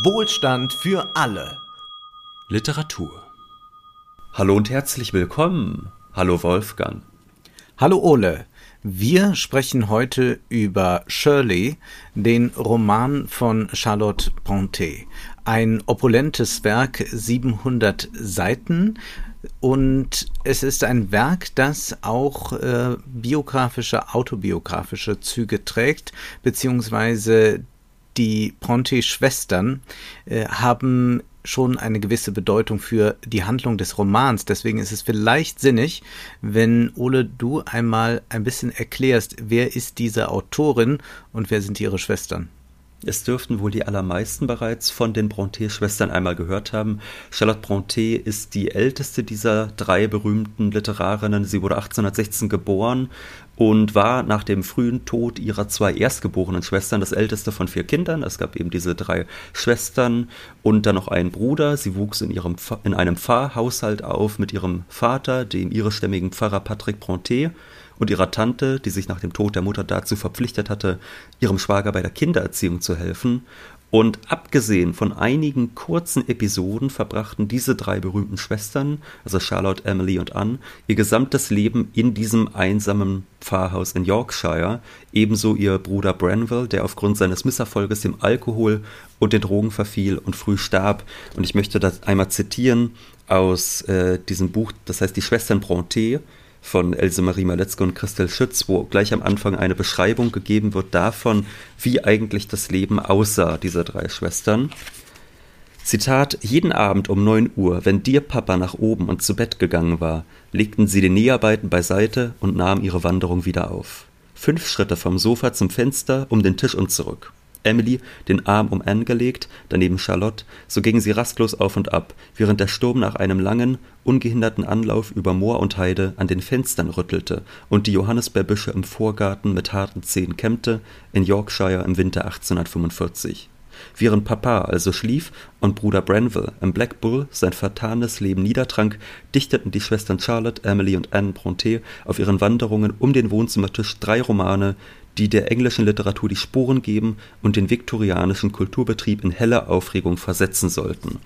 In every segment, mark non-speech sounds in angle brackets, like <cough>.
Wohlstand für alle. Literatur. Hallo und herzlich willkommen. Hallo Wolfgang. Hallo Ole. Wir sprechen heute über Shirley, den Roman von Charlotte Brontë. Ein opulentes Werk, 700 Seiten, und es ist ein Werk, das auch äh, biografische, autobiografische Züge trägt, beziehungsweise die Bronte-Schwestern äh, haben schon eine gewisse Bedeutung für die Handlung des Romans. Deswegen ist es vielleicht sinnig, wenn Ole du einmal ein bisschen erklärst, wer ist diese Autorin und wer sind ihre Schwestern? Es dürften wohl die allermeisten bereits von den Brontë-Schwestern einmal gehört haben. Charlotte Brontë ist die älteste dieser drei berühmten Literarinnen. Sie wurde 1816 geboren und war nach dem frühen Tod ihrer zwei erstgeborenen Schwestern das älteste von vier Kindern. Es gab eben diese drei Schwestern und dann noch einen Bruder. Sie wuchs in, ihrem, in einem Pfarrhaushalt auf mit ihrem Vater, dem irischstämmigen Pfarrer Patrick Brontë und ihrer Tante, die sich nach dem Tod der Mutter dazu verpflichtet hatte, ihrem Schwager bei der Kindererziehung zu helfen. Und abgesehen von einigen kurzen Episoden verbrachten diese drei berühmten Schwestern, also Charlotte, Emily und Anne, ihr gesamtes Leben in diesem einsamen Pfarrhaus in Yorkshire, ebenso ihr Bruder Branwell, der aufgrund seines Misserfolges dem Alkohol und den Drogen verfiel und früh starb. Und ich möchte das einmal zitieren aus äh, diesem Buch, das heißt Die Schwestern Brontë, von Else Marie Maletzke und Christel Schütz, wo gleich am Anfang eine Beschreibung gegeben wird davon, wie eigentlich das Leben aussah dieser drei Schwestern. Zitat, jeden Abend um neun Uhr, wenn dir Papa nach oben und zu Bett gegangen war, legten sie die Näharbeiten beiseite und nahmen ihre Wanderung wieder auf. Fünf Schritte vom Sofa zum Fenster, um den Tisch und zurück. Emily den Arm um Anne gelegt, daneben Charlotte, so gingen sie rastlos auf und ab, während der Sturm nach einem langen, ungehinderten Anlauf über Moor und Heide an den Fenstern rüttelte und die Johannisbeerbüsche im Vorgarten mit harten Zehen kämmte, in Yorkshire im Winter 1845. Während Papa also schlief und Bruder Branville im Black Bull sein vertanes Leben niedertrank, dichteten die Schwestern Charlotte, Emily und Anne Brontë auf ihren Wanderungen um den Wohnzimmertisch drei Romane, die der englischen Literatur die Sporen geben und den viktorianischen Kulturbetrieb in helle Aufregung versetzen sollten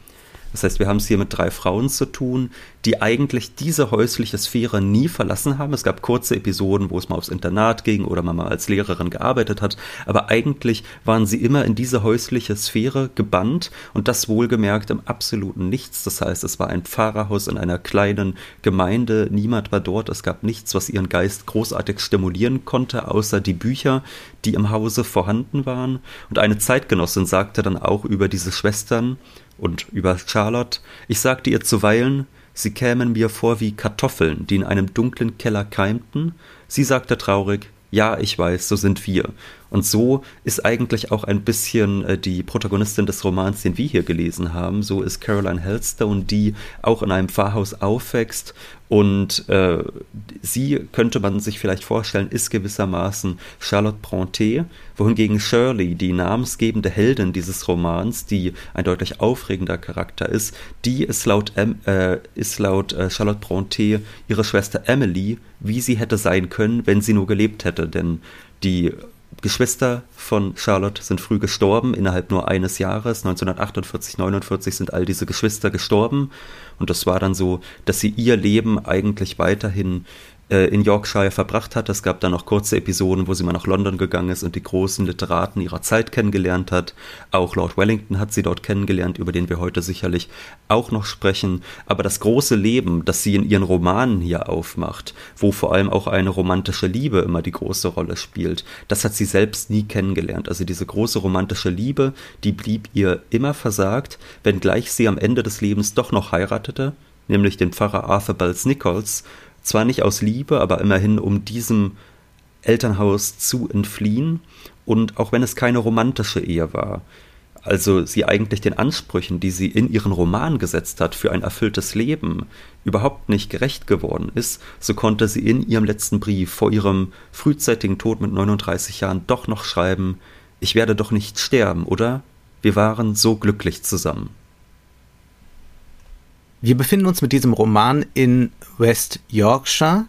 das heißt, wir haben es hier mit drei Frauen zu tun, die eigentlich diese häusliche Sphäre nie verlassen haben. Es gab kurze Episoden, wo es mal aufs Internat ging oder man mal als Lehrerin gearbeitet hat, aber eigentlich waren sie immer in diese häusliche Sphäre gebannt und das wohlgemerkt im absoluten Nichts. Das heißt, es war ein Pfarrerhaus in einer kleinen Gemeinde, niemand war dort, es gab nichts, was ihren Geist großartig stimulieren konnte, außer die Bücher, die im Hause vorhanden waren. Und eine Zeitgenossin sagte dann auch über diese Schwestern, und über Charlotte, ich sagte ihr zuweilen, sie kämen mir vor wie Kartoffeln, die in einem dunklen Keller keimten. Sie sagte traurig, ja, ich weiß, so sind wir. Und so ist eigentlich auch ein bisschen äh, die Protagonistin des Romans, den wir hier gelesen haben. So ist Caroline Hellstone, die auch in einem Pfarrhaus aufwächst. Und äh, sie, könnte man sich vielleicht vorstellen, ist gewissermaßen Charlotte Brontë, wohingegen Shirley, die namensgebende Heldin dieses Romans, die ein deutlich aufregender Charakter ist, die ist laut, äh, ist laut äh, Charlotte Brontë ihre Schwester Emily, wie sie hätte sein können, wenn sie nur gelebt hätte. Denn die Geschwister von Charlotte sind früh gestorben, innerhalb nur eines Jahres. 1948, 49 sind all diese Geschwister gestorben. Und das war dann so, dass sie ihr Leben eigentlich weiterhin äh, in Yorkshire verbracht hat. Es gab dann noch kurze Episoden, wo sie mal nach London gegangen ist und die großen Literaten ihrer Zeit kennengelernt hat. Auch Lord Wellington hat sie dort kennengelernt, über den wir heute sicherlich auch noch sprechen. Aber das große Leben, das sie in ihren Romanen hier aufmacht, wo vor allem auch eine romantische Liebe immer die große Rolle spielt, das hat sie selbst nie kennengelernt. Also diese große romantische Liebe, die blieb ihr immer versagt, wenngleich sie am Ende des Lebens doch noch heiratete, nämlich den Pfarrer Arthur Bells Nichols, zwar nicht aus Liebe, aber immerhin um diesem Elternhaus zu entfliehen. Und auch wenn es keine romantische Ehe war, also sie eigentlich den Ansprüchen, die sie in ihren Roman gesetzt hat für ein erfülltes Leben, überhaupt nicht gerecht geworden ist, so konnte sie in ihrem letzten Brief vor ihrem frühzeitigen Tod mit 39 Jahren doch noch schreiben, ich werde doch nicht sterben, oder? Wir waren so glücklich zusammen. Wir befinden uns mit diesem Roman in West Yorkshire.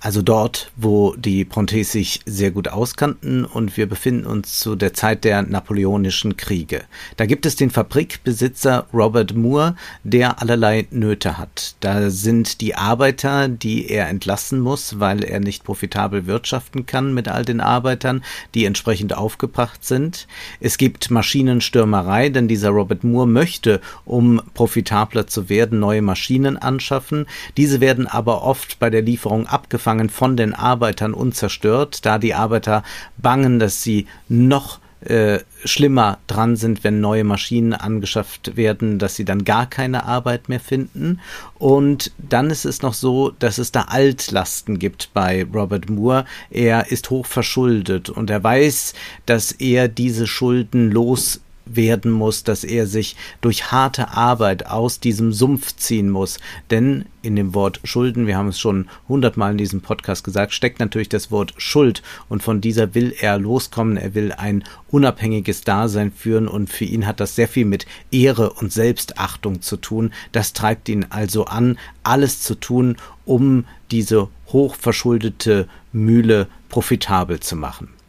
Also dort, wo die Brontes sich sehr gut auskannten und wir befinden uns zu der Zeit der napoleonischen Kriege. Da gibt es den Fabrikbesitzer Robert Moore, der allerlei Nöte hat. Da sind die Arbeiter, die er entlassen muss, weil er nicht profitabel wirtschaften kann mit all den Arbeitern, die entsprechend aufgebracht sind. Es gibt Maschinenstürmerei, denn dieser Robert Moore möchte, um profitabler zu werden, neue Maschinen anschaffen. Diese werden aber oft bei der Lieferung abgefangen eingefangen von den Arbeitern und zerstört, da die Arbeiter bangen, dass sie noch äh, schlimmer dran sind, wenn neue Maschinen angeschafft werden, dass sie dann gar keine Arbeit mehr finden. Und dann ist es noch so, dass es da Altlasten gibt bei Robert Moore. Er ist hoch verschuldet und er weiß, dass er diese Schulden los werden muss, dass er sich durch harte Arbeit aus diesem Sumpf ziehen muss. Denn in dem Wort Schulden, wir haben es schon hundertmal in diesem Podcast gesagt, steckt natürlich das Wort Schuld und von dieser will er loskommen. Er will ein unabhängiges Dasein führen und für ihn hat das sehr viel mit Ehre und Selbstachtung zu tun. Das treibt ihn also an, alles zu tun, um diese hochverschuldete Mühle profitabel zu machen.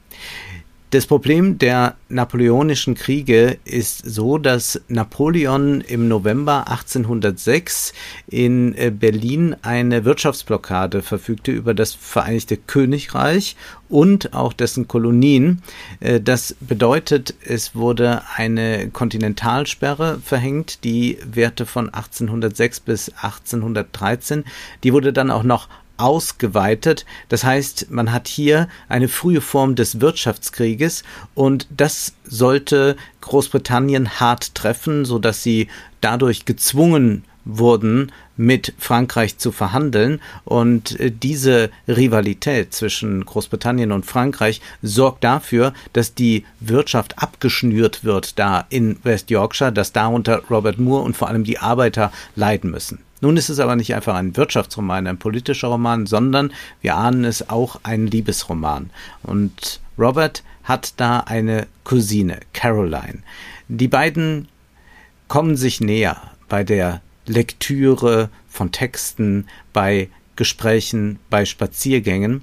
Das Problem der napoleonischen Kriege ist so, dass Napoleon im November 1806 in äh, Berlin eine Wirtschaftsblockade verfügte über das Vereinigte Königreich und auch dessen Kolonien. Äh, das bedeutet, es wurde eine Kontinentalsperre verhängt, die Werte von 1806 bis 1813. Die wurde dann auch noch ausgeweitet. Das heißt, man hat hier eine frühe Form des Wirtschaftskrieges und das sollte Großbritannien hart treffen, so dass sie dadurch gezwungen wurden, mit Frankreich zu verhandeln. Und äh, diese Rivalität zwischen Großbritannien und Frankreich sorgt dafür, dass die Wirtschaft abgeschnürt wird da in West Yorkshire, dass darunter Robert Moore und vor allem die Arbeiter leiden müssen. Nun ist es aber nicht einfach ein Wirtschaftsroman, ein politischer Roman, sondern wir ahnen es auch ein Liebesroman. Und Robert hat da eine Cousine, Caroline. Die beiden kommen sich näher bei der Lektüre von Texten, bei Gesprächen, bei Spaziergängen.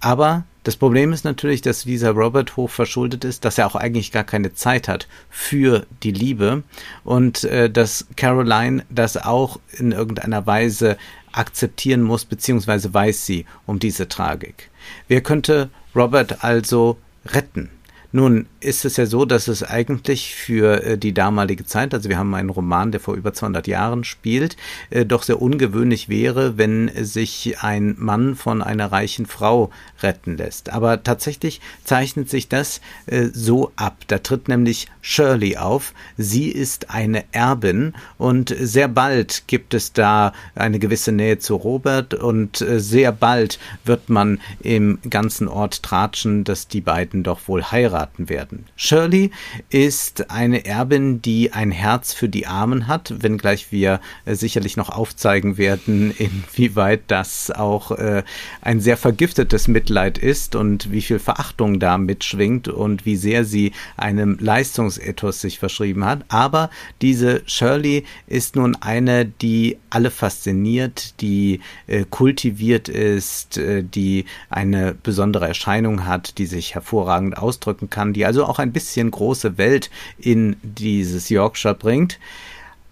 Aber das Problem ist natürlich, dass dieser Robert hoch verschuldet ist, dass er auch eigentlich gar keine Zeit hat für die Liebe und äh, dass Caroline das auch in irgendeiner Weise akzeptieren muss, beziehungsweise weiß sie um diese Tragik. Wer könnte Robert also retten? Nun ist es ja so, dass es eigentlich für äh, die damalige Zeit, also wir haben einen Roman, der vor über 200 Jahren spielt, äh, doch sehr ungewöhnlich wäre, wenn sich ein Mann von einer reichen Frau retten lässt. Aber tatsächlich zeichnet sich das äh, so ab. Da tritt nämlich Shirley auf. Sie ist eine Erbin und sehr bald gibt es da eine gewisse Nähe zu Robert und sehr bald wird man im ganzen Ort tratschen, dass die beiden doch wohl heiraten heiraten werden. Shirley ist eine Erbin, die ein Herz für die Armen hat, wenngleich wir äh, sicherlich noch aufzeigen werden, <laughs> inwieweit das auch äh, ein sehr vergiftetes Mitleid ist und wie viel Verachtung da mitschwingt und wie sehr sie einem Leistungsethos sich verschrieben hat. Aber diese Shirley ist nun eine, die alle fasziniert, die äh, kultiviert ist, äh, die eine besondere Erscheinung hat, die sich hervorragend ausdrücken kann, die also auch ein bisschen große Welt in dieses Yorkshire bringt.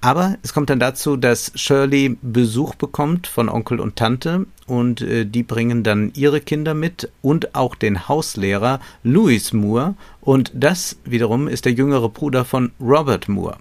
Aber es kommt dann dazu, dass Shirley Besuch bekommt von Onkel und Tante und äh, die bringen dann ihre Kinder mit und auch den Hauslehrer Louis Moore und das wiederum ist der jüngere Bruder von Robert Moore.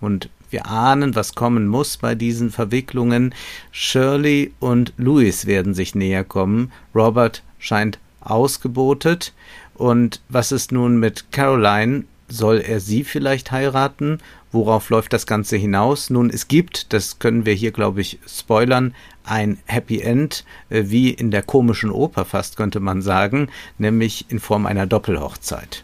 Und wir ahnen, was kommen muss bei diesen Verwicklungen. Shirley und Louis werden sich näher kommen. Robert scheint ausgebotet. Und was ist nun mit Caroline? Soll er sie vielleicht heiraten? Worauf läuft das Ganze hinaus? Nun, es gibt, das können wir hier, glaube ich, spoilern, ein Happy End, äh, wie in der komischen Oper fast, könnte man sagen, nämlich in Form einer Doppelhochzeit.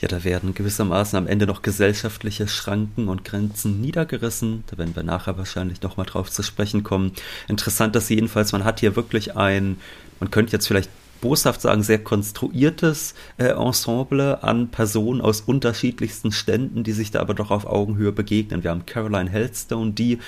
Ja, da werden gewissermaßen am Ende noch gesellschaftliche Schranken und Grenzen niedergerissen. Da werden wir nachher wahrscheinlich nochmal drauf zu sprechen kommen. Interessant ist jedenfalls, man hat hier wirklich ein, man könnte jetzt vielleicht boshaft sagen, sehr konstruiertes äh, Ensemble an Personen aus unterschiedlichsten Ständen, die sich da aber doch auf Augenhöhe begegnen. Wir haben Caroline Hellstone, die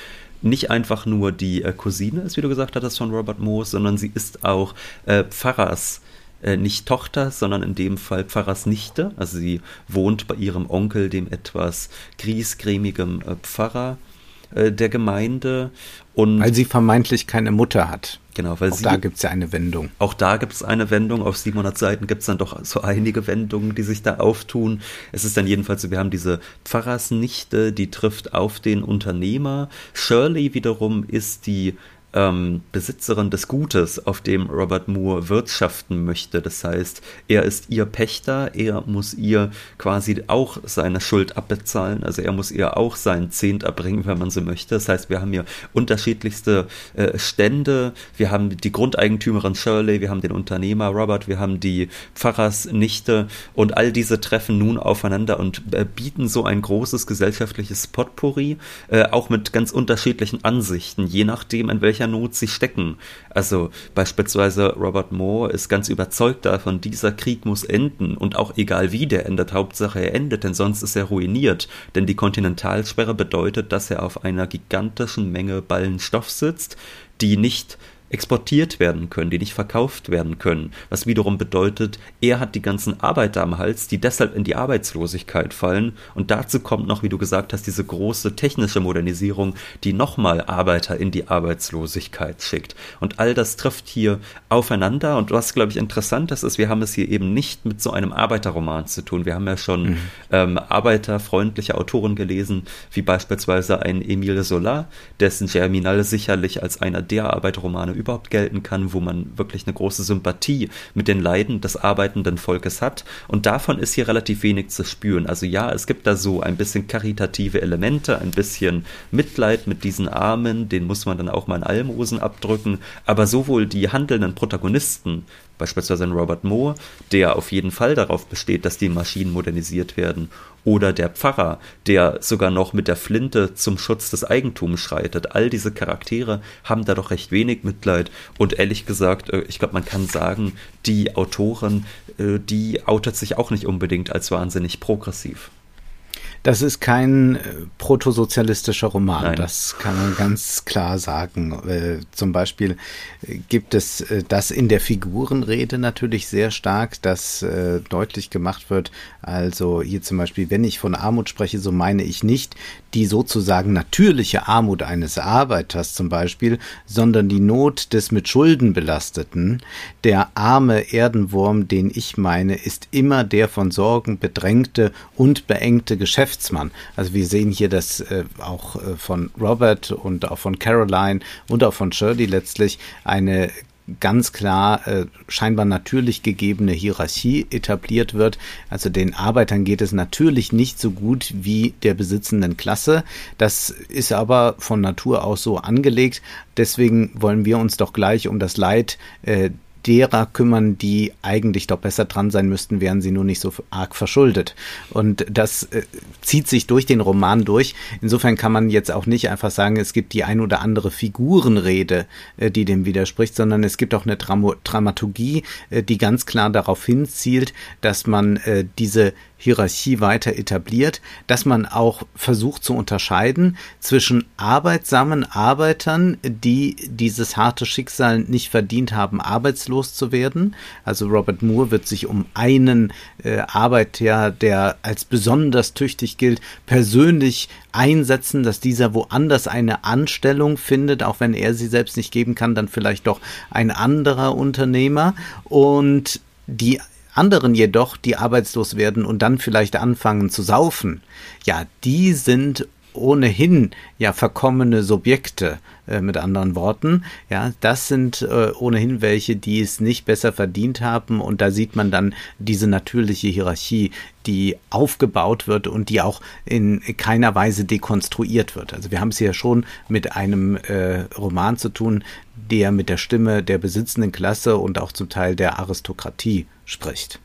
nicht einfach nur die äh, Cousine ist, wie du gesagt hattest, von Robert Moore, sondern sie ist auch äh, Pfarrers äh, nicht Tochter, sondern in dem Fall Pfarrers Nichte. Also sie wohnt bei ihrem Onkel, dem etwas griesgrämigem äh, Pfarrer äh, der Gemeinde. Und weil sie vermeintlich keine Mutter hat. Genau, weil auch sie, da gibt es ja eine Wendung. Auch da gibt es eine Wendung. Auf 700 Seiten gibt es dann doch so einige Wendungen, die sich da auftun. Es ist dann jedenfalls so, wir haben diese Pfarrersnichte, die trifft auf den Unternehmer. Shirley wiederum ist die ähm, Besitzerin des Gutes, auf dem Robert Moore wirtschaften möchte. Das heißt, er ist ihr Pächter, er muss ihr quasi auch seine Schuld abbezahlen, also er muss ihr auch seinen Zehnt erbringen, wenn man so möchte. Das heißt, wir haben hier unterschiedlichste äh, Stände, wir haben die Grundeigentümerin Shirley, wir haben den Unternehmer Robert, wir haben die Pfarrersnichte und all diese treffen nun aufeinander und äh, bieten so ein großes gesellschaftliches Potpourri, äh, auch mit ganz unterschiedlichen Ansichten, je nachdem, in welcher welcher Not sie stecken. Also beispielsweise Robert Moore ist ganz überzeugt davon, dieser Krieg muss enden und auch egal wie der endet, Hauptsache er endet, denn sonst ist er ruiniert. Denn die Kontinentalsperre bedeutet, dass er auf einer gigantischen Menge Ballen Stoff sitzt, die nicht exportiert werden können, die nicht verkauft werden können, was wiederum bedeutet, er hat die ganzen Arbeiter am Hals, die deshalb in die Arbeitslosigkeit fallen. Und dazu kommt noch, wie du gesagt hast, diese große technische Modernisierung, die nochmal Arbeiter in die Arbeitslosigkeit schickt. Und all das trifft hier aufeinander. Und was, glaube ich, interessant ist, ist, wir haben es hier eben nicht mit so einem Arbeiterroman zu tun, wir haben ja schon mhm. ähm, arbeiterfreundliche Autoren gelesen, wie beispielsweise ein Emile Zola, dessen Germinal sicherlich als einer der Arbeiterromane überhaupt gelten kann, wo man wirklich eine große Sympathie mit den Leiden des arbeitenden Volkes hat. Und davon ist hier relativ wenig zu spüren. Also ja, es gibt da so ein bisschen karitative Elemente, ein bisschen Mitleid mit diesen Armen, den muss man dann auch mal in Almosen abdrücken. Aber sowohl die handelnden Protagonisten beispielsweise ein Robert Moore, der auf jeden Fall darauf besteht, dass die Maschinen modernisiert werden, oder der Pfarrer, der sogar noch mit der Flinte zum Schutz des Eigentums schreitet. All diese Charaktere haben da doch recht wenig Mitleid und ehrlich gesagt, äh, ich glaube, man kann sagen, die Autorin, äh, die outet sich auch nicht unbedingt als wahnsinnig progressiv. Das ist kein äh, protosozialistischer Roman, Nein. das kann man ganz klar sagen. Äh, zum Beispiel äh, gibt es äh, das in der Figurenrede natürlich sehr stark, dass äh, deutlich gemacht wird. Also hier zum Beispiel, wenn ich von Armut spreche, so meine ich nicht die sozusagen natürliche Armut eines Arbeiters zum Beispiel, sondern die Not des mit Schulden belasteten. Der arme Erdenwurm, den ich meine, ist immer der von Sorgen bedrängte und beengte Geschäftsmann. Also wir sehen hier das äh, auch äh, von Robert und auch von Caroline und auch von Shirley letztlich eine ganz klar äh, scheinbar natürlich gegebene Hierarchie etabliert wird. Also den Arbeitern geht es natürlich nicht so gut wie der besitzenden Klasse. Das ist aber von Natur aus so angelegt. Deswegen wollen wir uns doch gleich um das Leid äh, derer kümmern, die eigentlich doch besser dran sein müssten, wären sie nur nicht so arg verschuldet. Und das äh, zieht sich durch den Roman durch. Insofern kann man jetzt auch nicht einfach sagen, es gibt die ein oder andere Figurenrede, äh, die dem widerspricht, sondern es gibt auch eine Dram Dramaturgie, äh, die ganz klar darauf hinzielt, dass man äh, diese Hierarchie weiter etabliert, dass man auch versucht zu unterscheiden zwischen arbeitsamen Arbeitern, die dieses harte Schicksal nicht verdient haben, arbeitslos zu werden. Also Robert Moore wird sich um einen äh, Arbeiter, der als besonders tüchtig gilt, persönlich einsetzen, dass dieser woanders eine Anstellung findet, auch wenn er sie selbst nicht geben kann, dann vielleicht doch ein anderer Unternehmer. Und die anderen jedoch, die arbeitslos werden und dann vielleicht anfangen zu saufen, ja, die sind ohnehin ja verkommene Subjekte, äh, mit anderen Worten. Ja, das sind äh, ohnehin welche, die es nicht besser verdient haben und da sieht man dann diese natürliche Hierarchie, die aufgebaut wird und die auch in keiner Weise dekonstruiert wird. Also wir haben es hier schon mit einem äh, Roman zu tun, der mit der Stimme der besitzenden Klasse und auch zum Teil der Aristokratie spricht.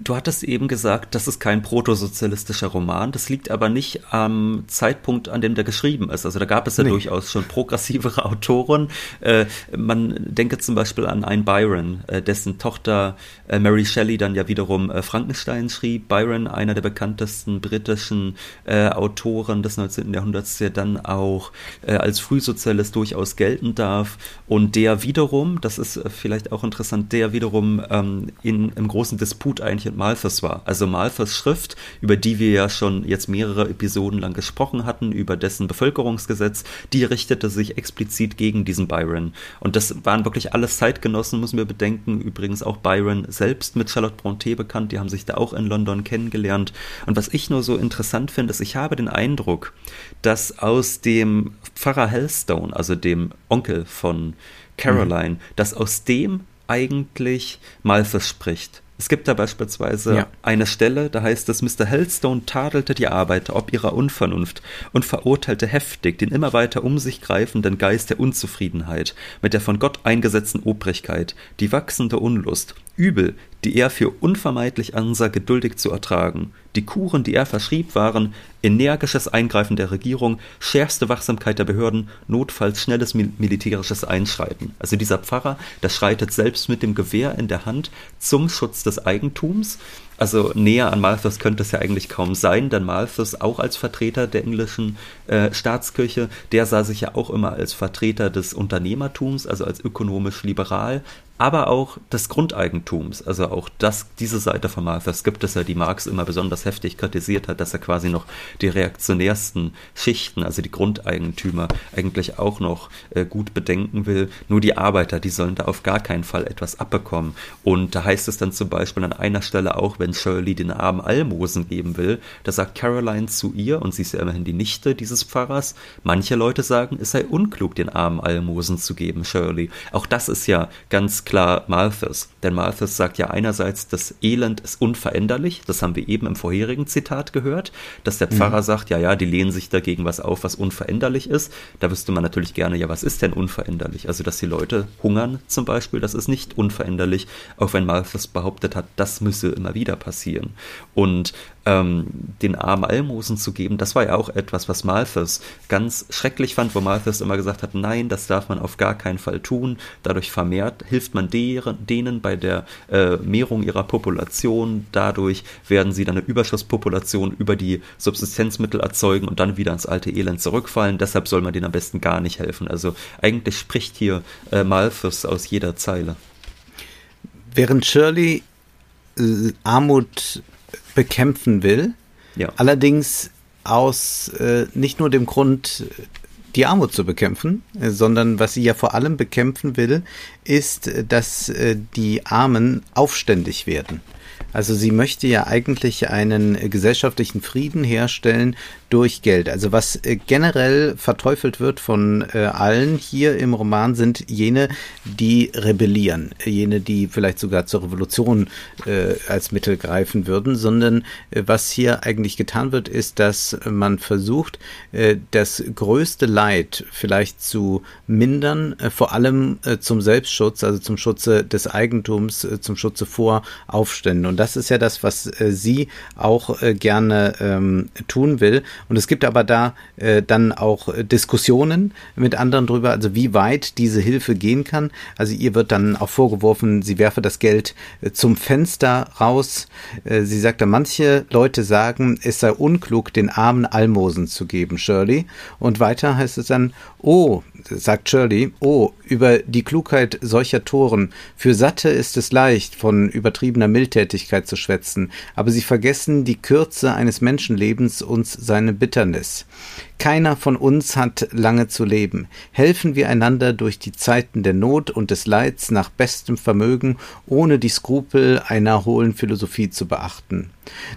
Du hattest eben gesagt, das ist kein protosozialistischer Roman. Das liegt aber nicht am Zeitpunkt, an dem der geschrieben ist. Also da gab es ja nee. durchaus schon progressivere <laughs> Autoren. Äh, man denke zum Beispiel an einen Byron, äh, dessen Tochter äh, Mary Shelley dann ja wiederum äh, Frankenstein schrieb. Byron, einer der bekanntesten britischen äh, Autoren des 19. Jahrhunderts, der dann auch äh, als Frühsozialist durchaus gelten darf. Und der wiederum, das ist vielleicht auch interessant, der wiederum ähm, in, im großen Disput eigentlich mit Malthus war. Also Malthus Schrift, über die wir ja schon jetzt mehrere Episoden lang gesprochen hatten, über dessen Bevölkerungsgesetz, die richtete sich explizit gegen diesen Byron. Und das waren wirklich alles Zeitgenossen, müssen wir bedenken. Übrigens auch Byron selbst mit Charlotte Brontë bekannt, die haben sich da auch in London kennengelernt. Und was ich nur so interessant finde, ist, ich habe den Eindruck, dass aus dem Pfarrer Hellstone, also dem Onkel von Caroline, mhm. dass aus dem eigentlich Malthus spricht. Es gibt da beispielsweise ja. eine Stelle, da heißt es, Mr. Hellstone tadelte die Arbeiter ob ihrer Unvernunft und verurteilte heftig den immer weiter um sich greifenden Geist der Unzufriedenheit mit der von Gott eingesetzten Obrigkeit, die wachsende Unlust, Übel, die er für unvermeidlich ansah, geduldig zu ertragen. Die Kuren, die er verschrieb, waren energisches Eingreifen der Regierung, schärfste Wachsamkeit der Behörden, notfalls schnelles militärisches Einschreiten. Also dieser Pfarrer, der schreitet selbst mit dem Gewehr in der Hand zum Schutz des Eigentums. Also näher an Malthus könnte es ja eigentlich kaum sein, denn Malthus auch als Vertreter der englischen äh, Staatskirche, der sah sich ja auch immer als Vertreter des Unternehmertums, also als ökonomisch liberal, aber auch des Grundeigentums. Also auch das, diese Seite von Malthus gibt es ja, die Marx immer besonders heftig kritisiert hat, dass er quasi noch die reaktionärsten Schichten, also die Grundeigentümer, eigentlich auch noch äh, gut bedenken will. Nur die Arbeiter, die sollen da auf gar keinen Fall etwas abbekommen. Und da heißt es dann zum Beispiel an einer Stelle auch, wenn Shirley den Armen Almosen geben will, da sagt Caroline zu ihr, und sie ist ja immerhin die Nichte dieses Pfarrers, manche Leute sagen, es sei unklug, den Armen Almosen zu geben, Shirley. Auch das ist ja ganz klar Malthus. Denn Malthus sagt ja einerseits, das Elend ist unveränderlich, das haben wir eben im vorherigen Zitat gehört, dass der Pfarrer mhm. sagt, ja, ja, die lehnen sich dagegen was auf, was unveränderlich ist. Da wüsste man natürlich gerne, ja, was ist denn unveränderlich? Also, dass die Leute hungern zum Beispiel, das ist nicht unveränderlich, auch wenn Malthus behauptet hat, das müsse immer wieder passieren. Und ähm, den armen Almosen zu geben, das war ja auch etwas, was Malthus ganz schrecklich fand, wo Malthus immer gesagt hat, nein, das darf man auf gar keinen Fall tun. Dadurch vermehrt, hilft man deren, denen bei der äh, Mehrung ihrer Population. Dadurch werden sie dann eine Überschusspopulation über die Subsistenzmittel erzeugen und dann wieder ins alte Elend zurückfallen. Deshalb soll man denen am besten gar nicht helfen. Also eigentlich spricht hier äh, Malthus aus jeder Zeile. Während Shirley äh, Armut bekämpfen will. Ja. Allerdings aus äh, nicht nur dem Grund, die Armut zu bekämpfen, äh, sondern was sie ja vor allem bekämpfen will, ist, dass äh, die Armen aufständig werden. Also sie möchte ja eigentlich einen gesellschaftlichen Frieden herstellen durch Geld. Also was äh, generell verteufelt wird von äh, allen hier im Roman sind jene, die rebellieren, jene, die vielleicht sogar zur Revolution äh, als Mittel greifen würden, sondern äh, was hier eigentlich getan wird, ist, dass man versucht, äh, das größte Leid vielleicht zu mindern, äh, vor allem zum Selbstschutz, also zum Schutze des Eigentums, zum Schutze vor Aufständen. Und das ist ja das, was sie auch gerne ähm, tun will. Und es gibt aber da äh, dann auch Diskussionen mit anderen drüber, also wie weit diese Hilfe gehen kann. Also ihr wird dann auch vorgeworfen, sie werfe das Geld äh, zum Fenster raus. Äh, sie sagt dann, manche Leute sagen, es sei unklug, den Armen Almosen zu geben, Shirley. Und weiter heißt es dann, oh, sagt Shirley, oh, über die Klugheit solcher Toren. Für Satte ist es leicht, von übertriebener Mildtätigkeit zu schwätzen, aber sie vergessen die Kürze eines Menschenlebens und seine Bitternis. Keiner von uns hat lange zu leben. Helfen wir einander durch die Zeiten der Not und des Leids nach bestem Vermögen, ohne die Skrupel einer hohlen Philosophie zu beachten.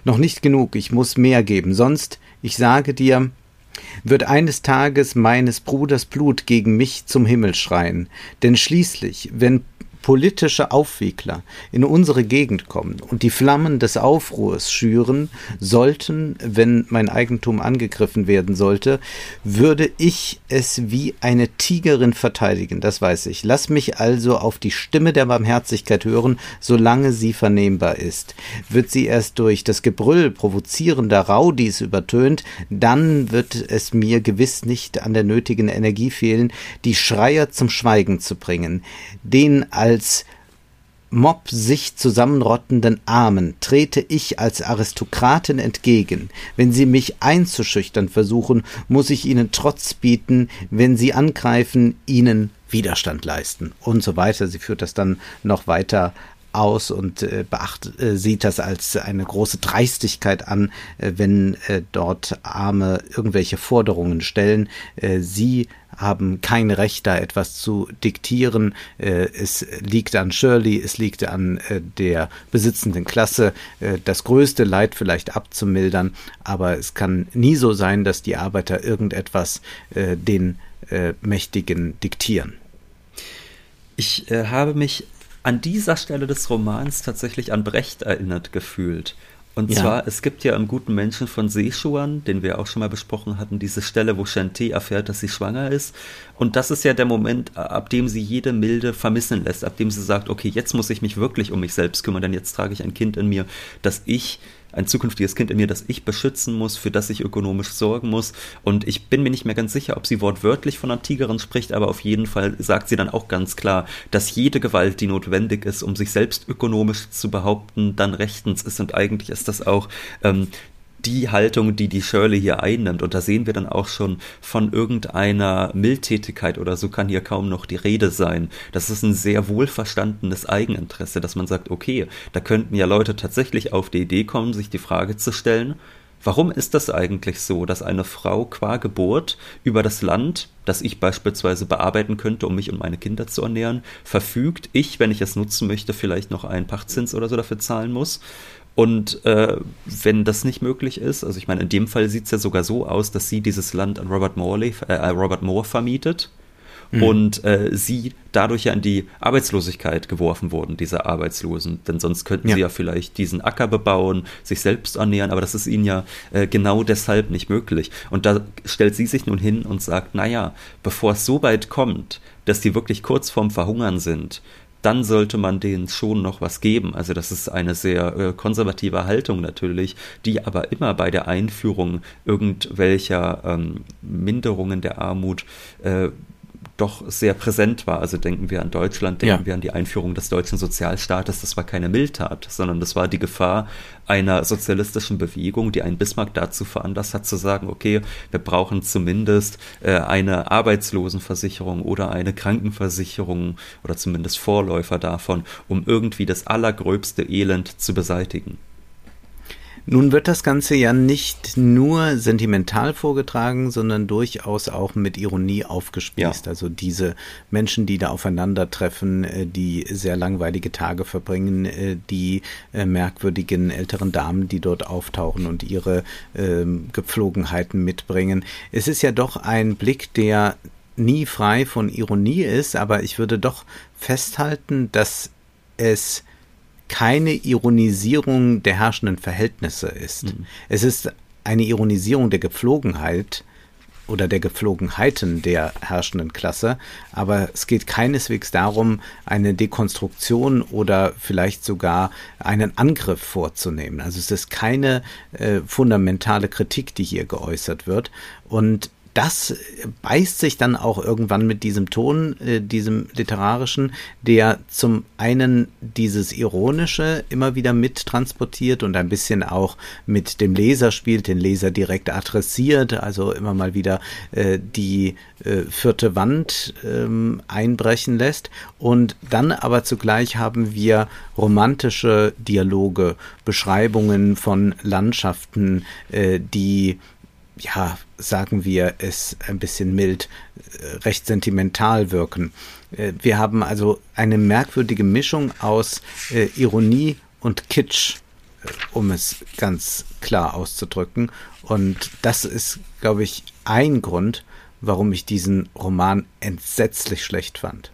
Noch nicht genug, ich muss mehr geben, sonst, ich sage dir, wird eines Tages meines Bruders Blut gegen mich zum Himmel schreien. Denn schließlich, wenn politische Aufwiegler in unsere Gegend kommen und die Flammen des Aufruhrs schüren sollten, wenn mein Eigentum angegriffen werden sollte, würde ich es wie eine Tigerin verteidigen, das weiß ich. Lass mich also auf die Stimme der Barmherzigkeit hören, solange sie vernehmbar ist. Wird sie erst durch das Gebrüll provozierender Raudis übertönt, dann wird es mir gewiss nicht an der nötigen Energie fehlen, die Schreier zum Schweigen zu bringen, den als Mob sich zusammenrottenden Armen trete ich als Aristokratin entgegen. Wenn sie mich einzuschüchtern versuchen, muss ich ihnen Trotz bieten, wenn sie angreifen, ihnen Widerstand leisten und so weiter. Sie führt das dann noch weiter aus und äh, beacht, äh, sieht das als eine große Dreistigkeit an, äh, wenn äh, dort Arme irgendwelche Forderungen stellen. Äh, sie haben kein Recht, da etwas zu diktieren. Äh, es liegt an Shirley, es liegt an äh, der besitzenden Klasse, äh, das größte Leid vielleicht abzumildern, aber es kann nie so sein, dass die Arbeiter irgendetwas den Mächtigen diktieren. Ich habe mich an dieser Stelle des Romans tatsächlich an Brecht erinnert gefühlt. Und ja. zwar, es gibt ja im Guten Menschen von Seeschuan, den wir auch schon mal besprochen hatten, diese Stelle, wo Shanti erfährt, dass sie schwanger ist. Und das ist ja der Moment, ab dem sie jede Milde vermissen lässt, ab dem sie sagt, okay, jetzt muss ich mich wirklich um mich selbst kümmern, denn jetzt trage ich ein Kind in mir, das ich ein zukünftiges Kind in mir, das ich beschützen muss, für das ich ökonomisch sorgen muss. Und ich bin mir nicht mehr ganz sicher, ob sie wortwörtlich von einer Tigerin spricht, aber auf jeden Fall sagt sie dann auch ganz klar, dass jede Gewalt, die notwendig ist, um sich selbst ökonomisch zu behaupten, dann rechtens ist. Und eigentlich ist das auch ähm, die Haltung, die die Shirley hier einnimmt. Und da sehen wir dann auch schon von irgendeiner Mildtätigkeit oder so kann hier kaum noch die Rede sein. Das ist ein sehr wohlverstandenes Eigeninteresse, dass man sagt, okay, da könnten ja Leute tatsächlich auf die Idee kommen, sich die Frage zu stellen, Warum ist das eigentlich so, dass eine Frau qua Geburt über das Land, das ich beispielsweise bearbeiten könnte, um mich und meine Kinder zu ernähren, verfügt, ich, wenn ich es nutzen möchte, vielleicht noch einen Pachtzins oder so dafür zahlen muss? Und äh, wenn das nicht möglich ist, also ich meine, in dem Fall sieht es ja sogar so aus, dass sie dieses Land an Robert, Morley, äh, Robert Moore vermietet mhm. und äh, sie dadurch ja in die Arbeitslosigkeit geworfen wurden, diese Arbeitslosen. Denn sonst könnten ja. sie ja vielleicht diesen Acker bebauen, sich selbst ernähren, aber das ist ihnen ja äh, genau deshalb nicht möglich. Und da stellt sie sich nun hin und sagt, naja, bevor es so weit kommt, dass die wirklich kurz vorm Verhungern sind, dann sollte man denen schon noch was geben. Also das ist eine sehr äh, konservative Haltung natürlich, die aber immer bei der Einführung irgendwelcher ähm, Minderungen der Armut äh, doch sehr präsent war. Also denken wir an Deutschland, denken ja. wir an die Einführung des deutschen Sozialstaates. Das war keine Mildtat, sondern das war die Gefahr einer sozialistischen Bewegung, die einen Bismarck dazu veranlasst hat zu sagen, okay, wir brauchen zumindest äh, eine Arbeitslosenversicherung oder eine Krankenversicherung oder zumindest Vorläufer davon, um irgendwie das allergröbste Elend zu beseitigen. Nun wird das Ganze ja nicht nur sentimental vorgetragen, sondern durchaus auch mit Ironie aufgespießt. Ja. Also diese Menschen, die da aufeinandertreffen, äh, die sehr langweilige Tage verbringen, äh, die äh, merkwürdigen älteren Damen, die dort auftauchen und ihre ähm, Gepflogenheiten mitbringen. Es ist ja doch ein Blick, der nie frei von Ironie ist, aber ich würde doch festhalten, dass es keine Ironisierung der herrschenden Verhältnisse ist. Mhm. Es ist eine Ironisierung der Gepflogenheit oder der Gepflogenheiten der herrschenden Klasse, aber es geht keineswegs darum, eine Dekonstruktion oder vielleicht sogar einen Angriff vorzunehmen. Also es ist keine äh, fundamentale Kritik, die hier geäußert wird. Und das beißt sich dann auch irgendwann mit diesem Ton, äh, diesem literarischen, der zum einen dieses Ironische immer wieder mit transportiert und ein bisschen auch mit dem Leser spielt, den Leser direkt adressiert, also immer mal wieder äh, die äh, vierte Wand ähm, einbrechen lässt. Und dann aber zugleich haben wir romantische Dialoge, Beschreibungen von Landschaften, äh, die ja, sagen wir es ein bisschen mild, äh, recht sentimental wirken. Äh, wir haben also eine merkwürdige Mischung aus äh, Ironie und Kitsch, um es ganz klar auszudrücken. Und das ist, glaube ich, ein Grund, warum ich diesen Roman entsetzlich schlecht fand.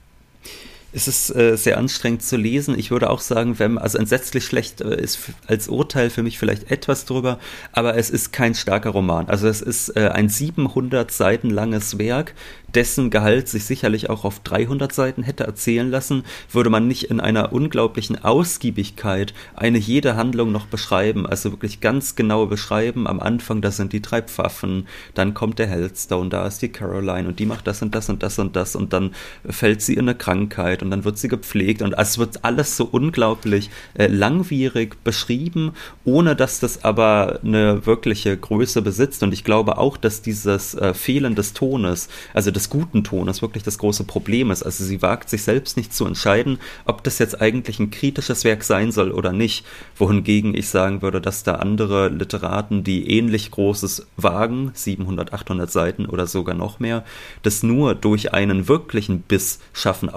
Es ist äh, sehr anstrengend zu lesen. Ich würde auch sagen, wenn, also entsetzlich schlecht äh, ist als Urteil für mich vielleicht etwas drüber, aber es ist kein starker Roman. Also es ist äh, ein 700 Seiten langes Werk, dessen Gehalt sich sicherlich auch auf 300 Seiten hätte erzählen lassen, würde man nicht in einer unglaublichen Ausgiebigkeit eine jede Handlung noch beschreiben, also wirklich ganz genau beschreiben. Am Anfang, das sind die drei Pfaffen, dann kommt der Hellstone, da ist die Caroline und die macht das und das und das und das und dann fällt sie in eine Krankheit und dann wird sie gepflegt und es wird alles so unglaublich äh, langwierig beschrieben, ohne dass das aber eine wirkliche Größe besitzt. Und ich glaube auch, dass dieses äh, Fehlen des Tones, also des guten Tones wirklich das große Problem ist. Also sie wagt sich selbst nicht zu entscheiden, ob das jetzt eigentlich ein kritisches Werk sein soll oder nicht. Wohingegen ich sagen würde, dass da andere Literaten, die ähnlich Großes wagen, 700, 800 Seiten oder sogar noch mehr, das nur durch einen wirklichen Biss schaffen,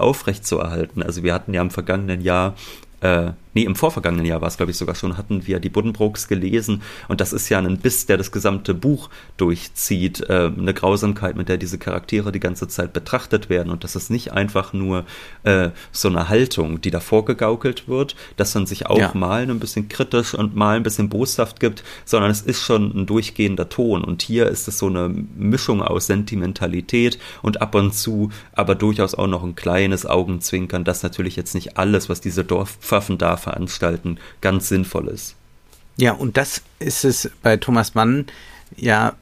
aufrechtzuerhalten. Also wir hatten ja im vergangenen Jahr äh, nee, im vorvergangenen Jahr war es, glaube ich, sogar schon, hatten wir die Buddenbrooks gelesen. Und das ist ja ein Biss, der das gesamte Buch durchzieht, äh, eine Grausamkeit, mit der diese Charaktere die ganze Zeit betrachtet werden. Und das ist nicht einfach nur äh, so eine Haltung, die davor gegaukelt wird, dass man sich auch ja. mal ein bisschen kritisch und mal ein bisschen boshaft gibt, sondern es ist schon ein durchgehender Ton. Und hier ist es so eine Mischung aus Sentimentalität und ab und zu aber durchaus auch noch ein kleines Augenzwinkern, das natürlich jetzt nicht alles, was diese Dorfpfaffen da veranstalten, ganz sinnvoll ist. Ja, und das ist es bei Thomas Mann ja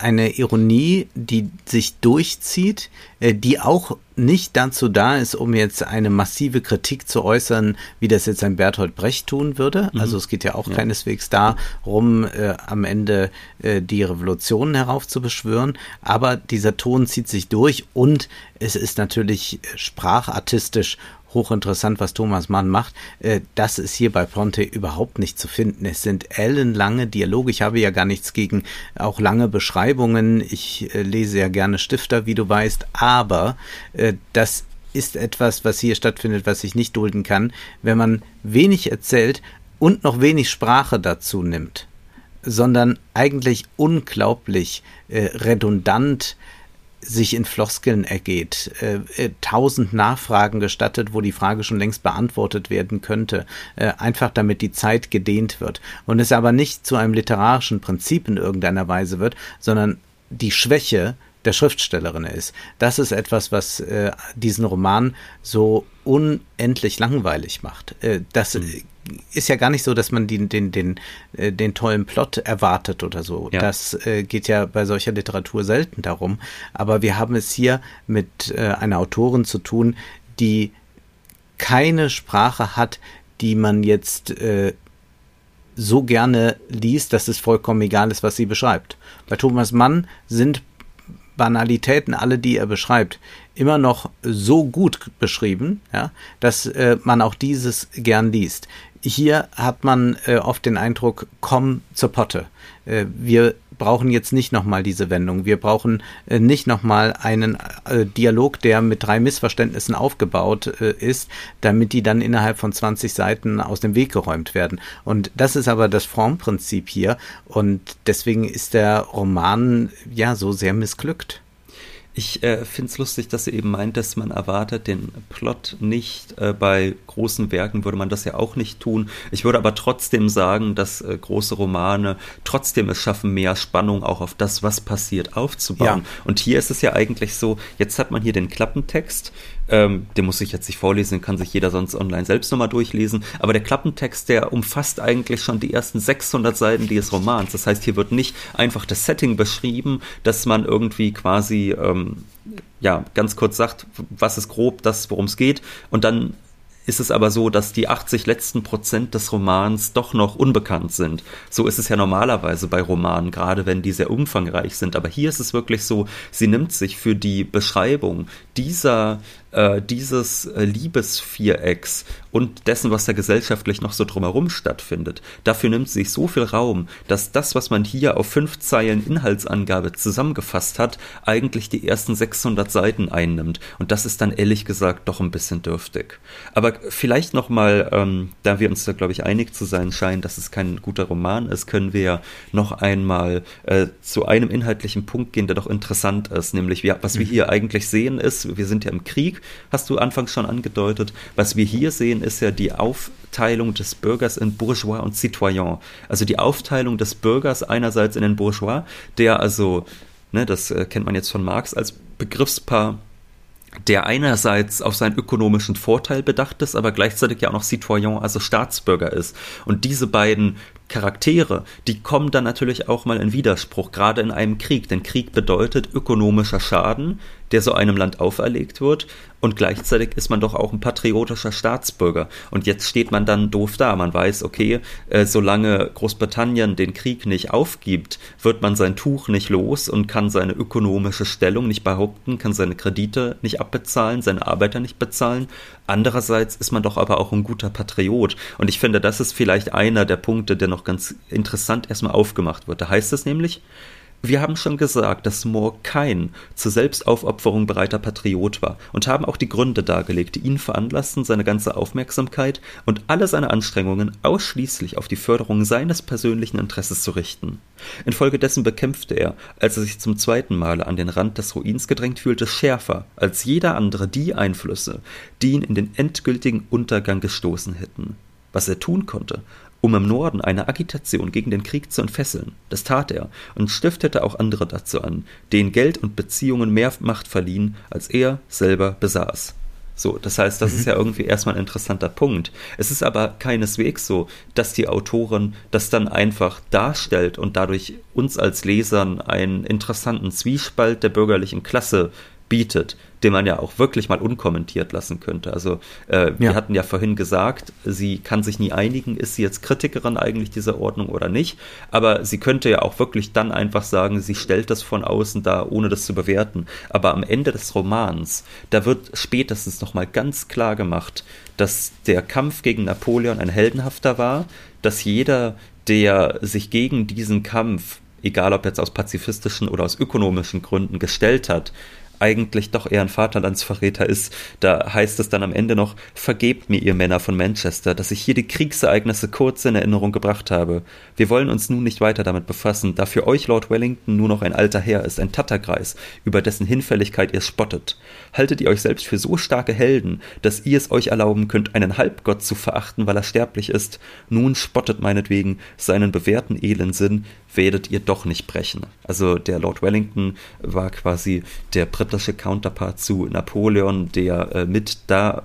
eine Ironie, die sich durchzieht, äh, die auch nicht dazu da ist, um jetzt eine massive Kritik zu äußern, wie das jetzt ein Bertolt Brecht tun würde. Mhm. Also es geht ja auch ja. keineswegs darum, äh, am Ende äh, die Revolution heraufzubeschwören, aber dieser Ton zieht sich durch und es ist natürlich sprachartistisch hochinteressant, was Thomas Mann macht. Äh, das ist hier bei Ponte überhaupt nicht zu finden. Es sind ellenlange Dialoge. Ich habe ja gar nichts gegen auch lange Beschreibungen. Ich äh, lese ja gerne Stifter, wie du weißt, aber äh, das ist etwas, was hier stattfindet, was ich nicht dulden kann, wenn man wenig erzählt und noch wenig Sprache dazu nimmt, sondern eigentlich unglaublich äh, redundant sich in Floskeln ergeht, äh, äh, tausend Nachfragen gestattet, wo die Frage schon längst beantwortet werden könnte, äh, einfach damit die Zeit gedehnt wird und es aber nicht zu einem literarischen Prinzip in irgendeiner Weise wird, sondern die Schwäche der Schriftstellerin ist. Das ist etwas, was äh, diesen Roman so unendlich langweilig macht. Äh, das mhm ist ja gar nicht so, dass man den, den, den, äh, den tollen Plot erwartet oder so. Ja. Das äh, geht ja bei solcher Literatur selten darum. Aber wir haben es hier mit äh, einer Autorin zu tun, die keine Sprache hat, die man jetzt äh, so gerne liest, dass es vollkommen egal ist, was sie beschreibt. Bei Thomas Mann sind Banalitäten, alle, die er beschreibt, immer noch so gut beschrieben, ja, dass äh, man auch dieses gern liest hier hat man äh, oft den Eindruck, komm zur Potte. Äh, wir brauchen jetzt nicht nochmal diese Wendung. Wir brauchen äh, nicht nochmal einen äh, Dialog, der mit drei Missverständnissen aufgebaut äh, ist, damit die dann innerhalb von 20 Seiten aus dem Weg geräumt werden. Und das ist aber das Formprinzip hier. Und deswegen ist der Roman ja so sehr missglückt. Ich äh, finde es lustig, dass sie eben meint, dass man erwartet den Plot nicht. Äh, bei großen Werken würde man das ja auch nicht tun. Ich würde aber trotzdem sagen, dass äh, große Romane trotzdem es schaffen, mehr Spannung auch auf das, was passiert, aufzubauen. Ja. Und hier ist es ja eigentlich so, jetzt hat man hier den Klappentext, ähm, den muss ich jetzt nicht vorlesen, den kann sich jeder sonst online selbst nochmal durchlesen. Aber der Klappentext, der umfasst eigentlich schon die ersten 600 Seiten dieses Romans. Das heißt, hier wird nicht einfach das Setting beschrieben, dass man irgendwie quasi, ähm, ja, ganz kurz sagt, was ist grob das, worum es geht. Und dann ist es aber so, dass die 80 letzten Prozent des Romans doch noch unbekannt sind. So ist es ja normalerweise bei Romanen, gerade wenn die sehr umfangreich sind. Aber hier ist es wirklich so, sie nimmt sich für die Beschreibung dieser äh, dieses äh, Liebesvierecks und dessen, was da gesellschaftlich noch so drumherum stattfindet. Dafür nimmt sie sich so viel Raum, dass das, was man hier auf fünf Zeilen Inhaltsangabe zusammengefasst hat, eigentlich die ersten 600 Seiten einnimmt. Und das ist dann ehrlich gesagt doch ein bisschen dürftig. Aber vielleicht nochmal, ähm, da wir uns da, glaube ich, einig zu sein scheinen, dass es kein guter Roman ist, können wir noch einmal äh, zu einem inhaltlichen Punkt gehen, der doch interessant ist, nämlich wir, was wir mhm. hier eigentlich sehen ist, wir sind ja im Krieg hast du anfangs schon angedeutet. Was wir hier sehen, ist ja die Aufteilung des Bürgers in Bourgeois und Citoyen. Also die Aufteilung des Bürgers einerseits in den Bourgeois, der also, ne, das äh, kennt man jetzt von Marx als Begriffspaar, der einerseits auf seinen ökonomischen Vorteil bedacht ist, aber gleichzeitig ja auch noch Citoyen, also Staatsbürger ist. Und diese beiden Charaktere, die kommen dann natürlich auch mal in Widerspruch, gerade in einem Krieg. Denn Krieg bedeutet ökonomischer Schaden, der so einem Land auferlegt wird. Und gleichzeitig ist man doch auch ein patriotischer Staatsbürger. Und jetzt steht man dann doof da. Man weiß, okay, äh, solange Großbritannien den Krieg nicht aufgibt, wird man sein Tuch nicht los und kann seine ökonomische Stellung nicht behaupten, kann seine Kredite nicht abbezahlen, seine Arbeiter nicht bezahlen. Andererseits ist man doch aber auch ein guter Patriot. Und ich finde, das ist vielleicht einer der Punkte, der noch ganz interessant erstmal aufgemacht wird. Da heißt es nämlich, wir haben schon gesagt, dass Moore kein zur Selbstaufopferung bereiter Patriot war und haben auch die Gründe dargelegt, die ihn veranlassten, seine ganze Aufmerksamkeit und alle seine Anstrengungen ausschließlich auf die Förderung seines persönlichen Interesses zu richten. Infolgedessen bekämpfte er, als er sich zum zweiten Male an den Rand des Ruins gedrängt fühlte, schärfer als jeder andere die Einflüsse, die ihn in den endgültigen Untergang gestoßen hätten. Was er tun konnte, um im Norden eine Agitation gegen den Krieg zu entfesseln. Das tat er und stiftete auch andere dazu an, denen Geld und Beziehungen mehr Macht verliehen, als er selber besaß. So, das heißt, das mhm. ist ja irgendwie erstmal ein interessanter Punkt. Es ist aber keineswegs so, dass die Autorin das dann einfach darstellt und dadurch uns als Lesern einen interessanten Zwiespalt der bürgerlichen Klasse bietet, den man ja auch wirklich mal unkommentiert lassen könnte. Also äh, wir hatten ja vorhin gesagt, sie kann sich nie einigen, ist sie jetzt Kritikerin eigentlich dieser Ordnung oder nicht. Aber sie könnte ja auch wirklich dann einfach sagen, sie stellt das von außen da, ohne das zu bewerten. Aber am Ende des Romans, da wird spätestens nochmal ganz klar gemacht, dass der Kampf gegen Napoleon ein heldenhafter war, dass jeder, der sich gegen diesen Kampf egal ob jetzt aus pazifistischen oder aus ökonomischen Gründen gestellt hat, eigentlich doch eher ein Vaterlandsverräter ist. Da heißt es dann am Ende noch, vergebt mir, ihr Männer von Manchester, dass ich hier die Kriegsereignisse kurz in Erinnerung gebracht habe. Wir wollen uns nun nicht weiter damit befassen, da für euch Lord Wellington nur noch ein alter Herr ist, ein Tatterkreis, über dessen Hinfälligkeit ihr spottet. Haltet ihr euch selbst für so starke Helden, dass ihr es euch erlauben könnt, einen Halbgott zu verachten, weil er sterblich ist? Nun spottet meinetwegen seinen bewährten Elensinn, werdet ihr doch nicht brechen. Also der Lord Wellington war quasi der britische Counterpart zu Napoleon, der äh, mit da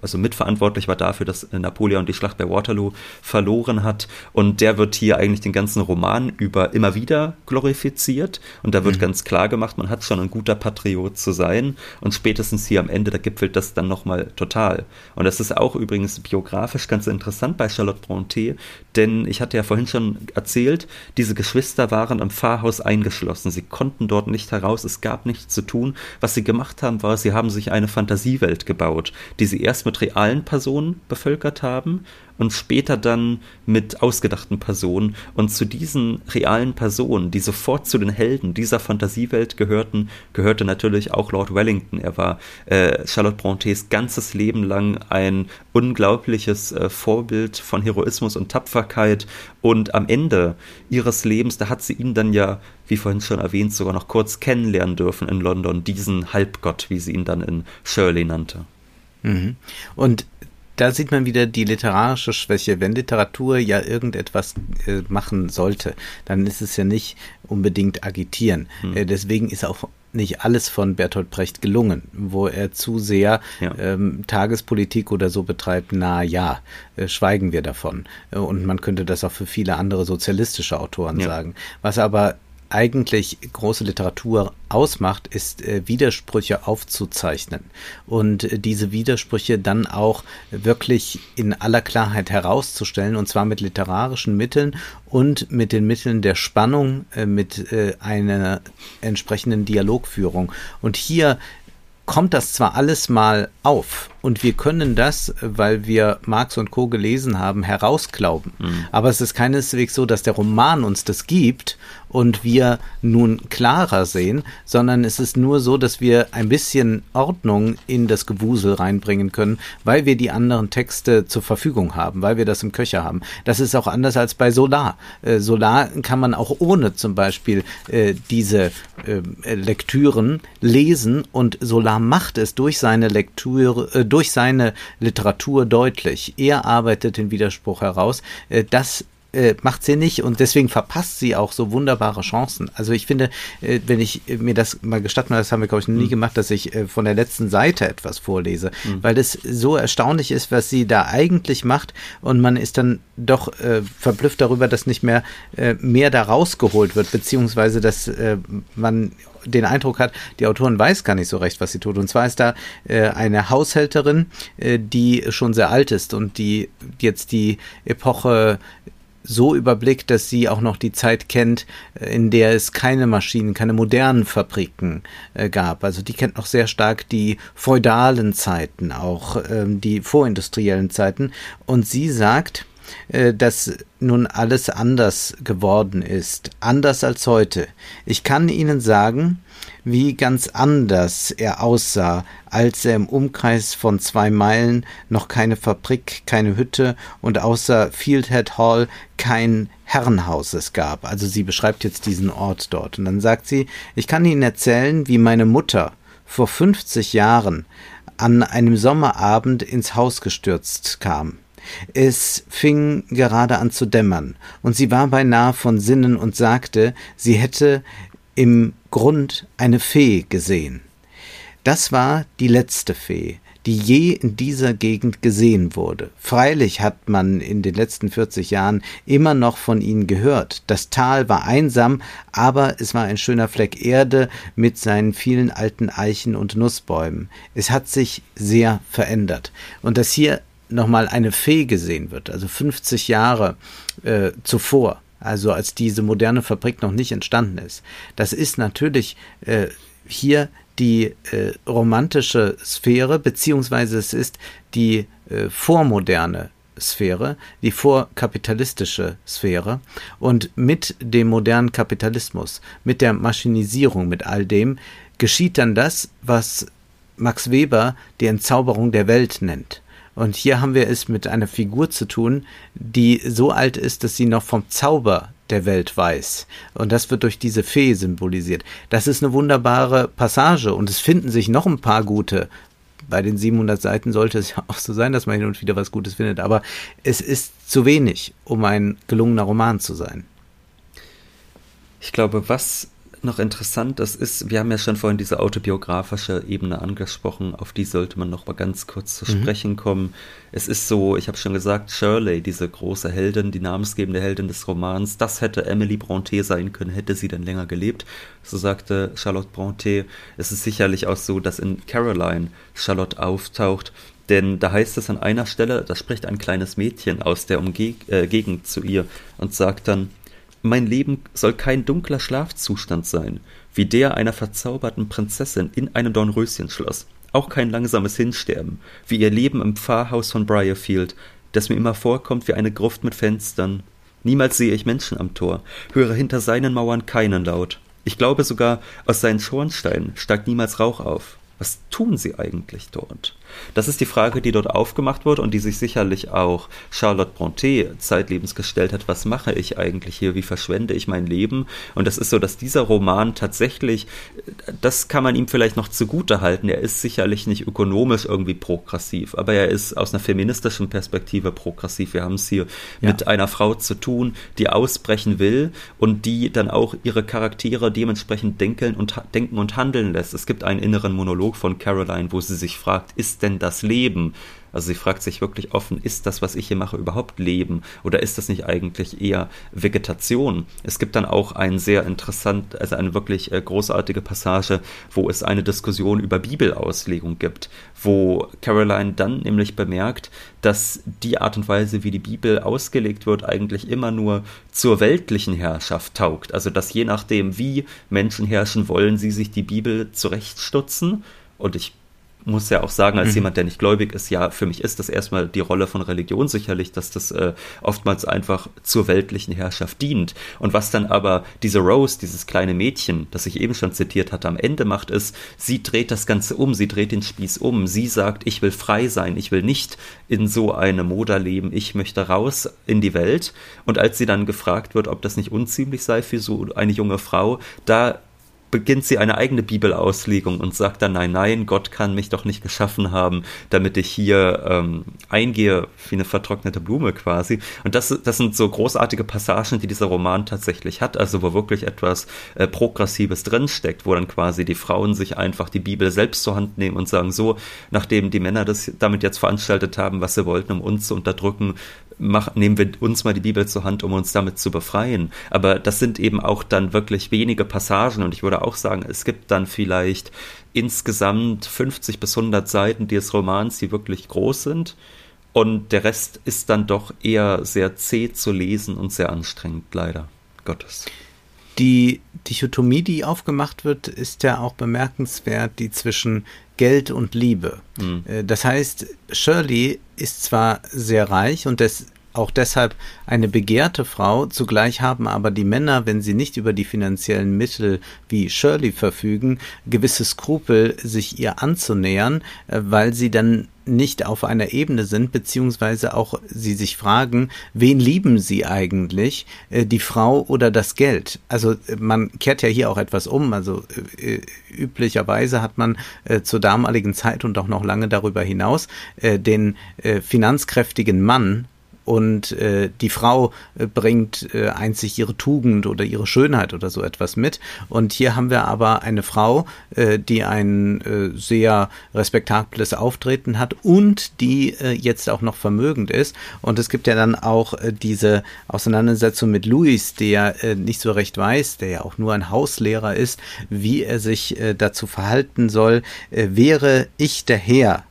also mitverantwortlich war dafür, dass Napoleon die Schlacht bei Waterloo verloren hat. Und der wird hier eigentlich den ganzen Roman über immer wieder glorifiziert. Und da wird mhm. ganz klar gemacht, man hat schon ein guter Patriot zu sein. Und spätestens hier am Ende, da gipfelt das dann nochmal total. Und das ist auch übrigens biografisch ganz interessant bei Charlotte Brontë, denn ich hatte ja vorhin schon erzählt, diese Geschwister waren im Pfarrhaus eingeschlossen. Sie konnten dort nicht heraus, es gab nichts zu tun. Was sie gemacht haben, war, sie haben sich eine Fantasiewelt gebaut die sie erst mit realen Personen bevölkert haben und später dann mit ausgedachten Personen. Und zu diesen realen Personen, die sofort zu den Helden dieser Fantasiewelt gehörten, gehörte natürlich auch Lord Wellington. Er war äh, Charlotte Brontes ganzes Leben lang ein unglaubliches äh, Vorbild von Heroismus und Tapferkeit. Und am Ende ihres Lebens, da hat sie ihn dann ja, wie vorhin schon erwähnt, sogar noch kurz kennenlernen dürfen in London, diesen Halbgott, wie sie ihn dann in Shirley nannte. Mhm. Und da sieht man wieder die literarische Schwäche. Wenn Literatur ja irgendetwas äh, machen sollte, dann ist es ja nicht unbedingt agitieren. Mhm. Äh, deswegen ist auch nicht alles von Bertolt Brecht gelungen, wo er zu sehr ja. ähm, Tagespolitik oder so betreibt, na ja, äh, schweigen wir davon. Äh, und man könnte das auch für viele andere sozialistische Autoren ja. sagen. Was aber eigentlich große Literatur ausmacht, ist äh, Widersprüche aufzuzeichnen und äh, diese Widersprüche dann auch wirklich in aller Klarheit herauszustellen und zwar mit literarischen Mitteln und mit den Mitteln der Spannung, äh, mit einer entsprechenden Dialogführung. Und hier kommt das zwar alles mal auf, und wir können das, weil wir Marx und Co. gelesen haben, herausglauben. Mhm. Aber es ist keineswegs so, dass der Roman uns das gibt und wir nun klarer sehen, sondern es ist nur so, dass wir ein bisschen Ordnung in das Gewusel reinbringen können, weil wir die anderen Texte zur Verfügung haben, weil wir das im Köcher haben. Das ist auch anders als bei Solar. Äh, Solar kann man auch ohne zum Beispiel äh, diese äh, Lektüren lesen und Solar macht es durch seine Lektüre, äh, durch seine Literatur deutlich. Er arbeitet den Widerspruch heraus. Äh, das äh, macht sie nicht und deswegen verpasst sie auch so wunderbare Chancen. Also ich finde, äh, wenn ich mir das mal gestatten, das haben wir glaube ich noch nie mhm. gemacht, dass ich äh, von der letzten Seite etwas vorlese, mhm. weil das so erstaunlich ist, was sie da eigentlich macht und man ist dann doch äh, verblüfft darüber, dass nicht mehr äh, mehr da rausgeholt wird, beziehungsweise dass äh, man den Eindruck hat, die Autorin weiß gar nicht so recht, was sie tut. Und zwar ist da äh, eine Haushälterin, äh, die schon sehr alt ist und die jetzt die Epoche so überblickt, dass sie auch noch die Zeit kennt, äh, in der es keine Maschinen, keine modernen Fabriken äh, gab. Also die kennt noch sehr stark die feudalen Zeiten, auch ähm, die vorindustriellen Zeiten. Und sie sagt, äh, dass nun alles anders geworden ist, anders als heute. Ich kann Ihnen sagen, wie ganz anders er aussah, als er im Umkreis von zwei Meilen noch keine Fabrik, keine Hütte und außer Fieldhead Hall kein Herrenhaus es gab. Also sie beschreibt jetzt diesen Ort dort. Und dann sagt sie, ich kann Ihnen erzählen, wie meine Mutter vor 50 Jahren an einem Sommerabend ins Haus gestürzt kam. Es fing gerade an zu dämmern, und sie war beinahe von Sinnen und sagte, sie hätte im Grund eine Fee gesehen. Das war die letzte Fee, die je in dieser Gegend gesehen wurde. Freilich hat man in den letzten 40 Jahren immer noch von ihnen gehört. Das Tal war einsam, aber es war ein schöner Fleck Erde mit seinen vielen alten Eichen und Nussbäumen. Es hat sich sehr verändert. Und dass hier nochmal eine Fee gesehen wird, also 50 Jahre äh, zuvor, also als diese moderne Fabrik noch nicht entstanden ist. Das ist natürlich äh, hier die äh, romantische Sphäre, beziehungsweise es ist die äh, vormoderne Sphäre, die vorkapitalistische Sphäre. Und mit dem modernen Kapitalismus, mit der Maschinisierung, mit all dem, geschieht dann das, was Max Weber die Entzauberung der Welt nennt. Und hier haben wir es mit einer Figur zu tun, die so alt ist, dass sie noch vom Zauber der Welt weiß. Und das wird durch diese Fee symbolisiert. Das ist eine wunderbare Passage und es finden sich noch ein paar gute. Bei den 700 Seiten sollte es ja auch so sein, dass man hin und wieder was Gutes findet. Aber es ist zu wenig, um ein gelungener Roman zu sein. Ich glaube, was noch interessant, das ist, wir haben ja schon vorhin diese autobiografische Ebene angesprochen, auf die sollte man noch mal ganz kurz zu mhm. sprechen kommen. Es ist so, ich habe schon gesagt, Shirley, diese große Heldin, die namensgebende Heldin des Romans, das hätte Emily Brontë sein können, hätte sie denn länger gelebt. So sagte Charlotte Brontë. Es ist sicherlich auch so, dass in Caroline Charlotte auftaucht, denn da heißt es an einer Stelle, da spricht ein kleines Mädchen aus der Umge äh, Gegend zu ihr und sagt dann, mein Leben soll kein dunkler Schlafzustand sein, wie der einer verzauberten Prinzessin in einem Dornröschenschloss. Auch kein langsames Hinsterben, wie ihr Leben im Pfarrhaus von Briarfield, das mir immer vorkommt wie eine Gruft mit Fenstern. Niemals sehe ich Menschen am Tor, höre hinter seinen Mauern keinen Laut. Ich glaube sogar, aus seinen Schornsteinen steigt niemals Rauch auf. Was tun sie eigentlich dort? Das ist die Frage, die dort aufgemacht wurde und die sich sicherlich auch Charlotte Brontë zeitlebens gestellt hat. Was mache ich eigentlich hier? Wie verschwende ich mein Leben? Und das ist so, dass dieser Roman tatsächlich, das kann man ihm vielleicht noch zugute halten. Er ist sicherlich nicht ökonomisch irgendwie progressiv, aber er ist aus einer feministischen Perspektive progressiv. Wir haben es hier ja. mit einer Frau zu tun, die ausbrechen will und die dann auch ihre Charaktere dementsprechend denken und, denken und handeln lässt. Es gibt einen inneren Monolog von Caroline, wo sie sich fragt, ist denn das Leben? Also sie fragt sich wirklich offen, ist das, was ich hier mache, überhaupt Leben oder ist das nicht eigentlich eher Vegetation? Es gibt dann auch ein sehr interessant, also eine wirklich äh, großartige Passage, wo es eine Diskussion über Bibelauslegung gibt, wo Caroline dann nämlich bemerkt, dass die Art und Weise, wie die Bibel ausgelegt wird, eigentlich immer nur zur weltlichen Herrschaft taugt. Also dass je nachdem, wie Menschen herrschen wollen, sie sich die Bibel zurechtstutzen. Und ich muss ja auch sagen, als mhm. jemand, der nicht gläubig ist, ja, für mich ist das erstmal die Rolle von Religion sicherlich, dass das äh, oftmals einfach zur weltlichen Herrschaft dient. Und was dann aber diese Rose, dieses kleine Mädchen, das ich eben schon zitiert hatte, am Ende macht, ist, sie dreht das Ganze um, sie dreht den Spieß um. Sie sagt, ich will frei sein, ich will nicht in so eine Moda leben, ich möchte raus in die Welt. Und als sie dann gefragt wird, ob das nicht unziemlich sei für so eine junge Frau, da beginnt sie eine eigene Bibelauslegung und sagt dann, nein, nein, Gott kann mich doch nicht geschaffen haben, damit ich hier ähm, eingehe wie eine vertrocknete Blume quasi. Und das, das sind so großartige Passagen, die dieser Roman tatsächlich hat, also wo wirklich etwas äh, Progressives drinsteckt, wo dann quasi die Frauen sich einfach die Bibel selbst zur Hand nehmen und sagen, so, nachdem die Männer das damit jetzt veranstaltet haben, was sie wollten, um uns zu unterdrücken, mach, nehmen wir uns mal die Bibel zur Hand, um uns damit zu befreien. Aber das sind eben auch dann wirklich wenige Passagen und ich würde auch sagen, es gibt dann vielleicht insgesamt 50 bis 100 Seiten des Romans, die wirklich groß sind. Und der Rest ist dann doch eher sehr zäh zu lesen und sehr anstrengend, leider Gottes. Die Dichotomie, die aufgemacht wird, ist ja auch bemerkenswert, die zwischen Geld und Liebe. Mhm. Das heißt, Shirley ist zwar sehr reich und des, auch deshalb eine begehrte Frau, zugleich haben aber die Männer, wenn sie nicht über die finanziellen Mittel wie Shirley verfügen, gewisse Skrupel, sich ihr anzunähern, äh, weil sie dann nicht auf einer Ebene sind, beziehungsweise auch sie sich fragen, wen lieben sie eigentlich, äh, die Frau oder das Geld? Also äh, man kehrt ja hier auch etwas um. Also üblicherweise hat man zur damaligen Zeit und auch noch lange darüber hinaus den finanzkräftigen Mann und äh, die Frau äh, bringt äh, einzig ihre Tugend oder ihre Schönheit oder so etwas mit. Und hier haben wir aber eine Frau, äh, die ein äh, sehr respektables Auftreten hat und die äh, jetzt auch noch vermögend ist. Und es gibt ja dann auch äh, diese Auseinandersetzung mit Louis, der äh, nicht so recht weiß, der ja auch nur ein Hauslehrer ist, wie er sich äh, dazu verhalten soll. Äh, wäre ich der Herr,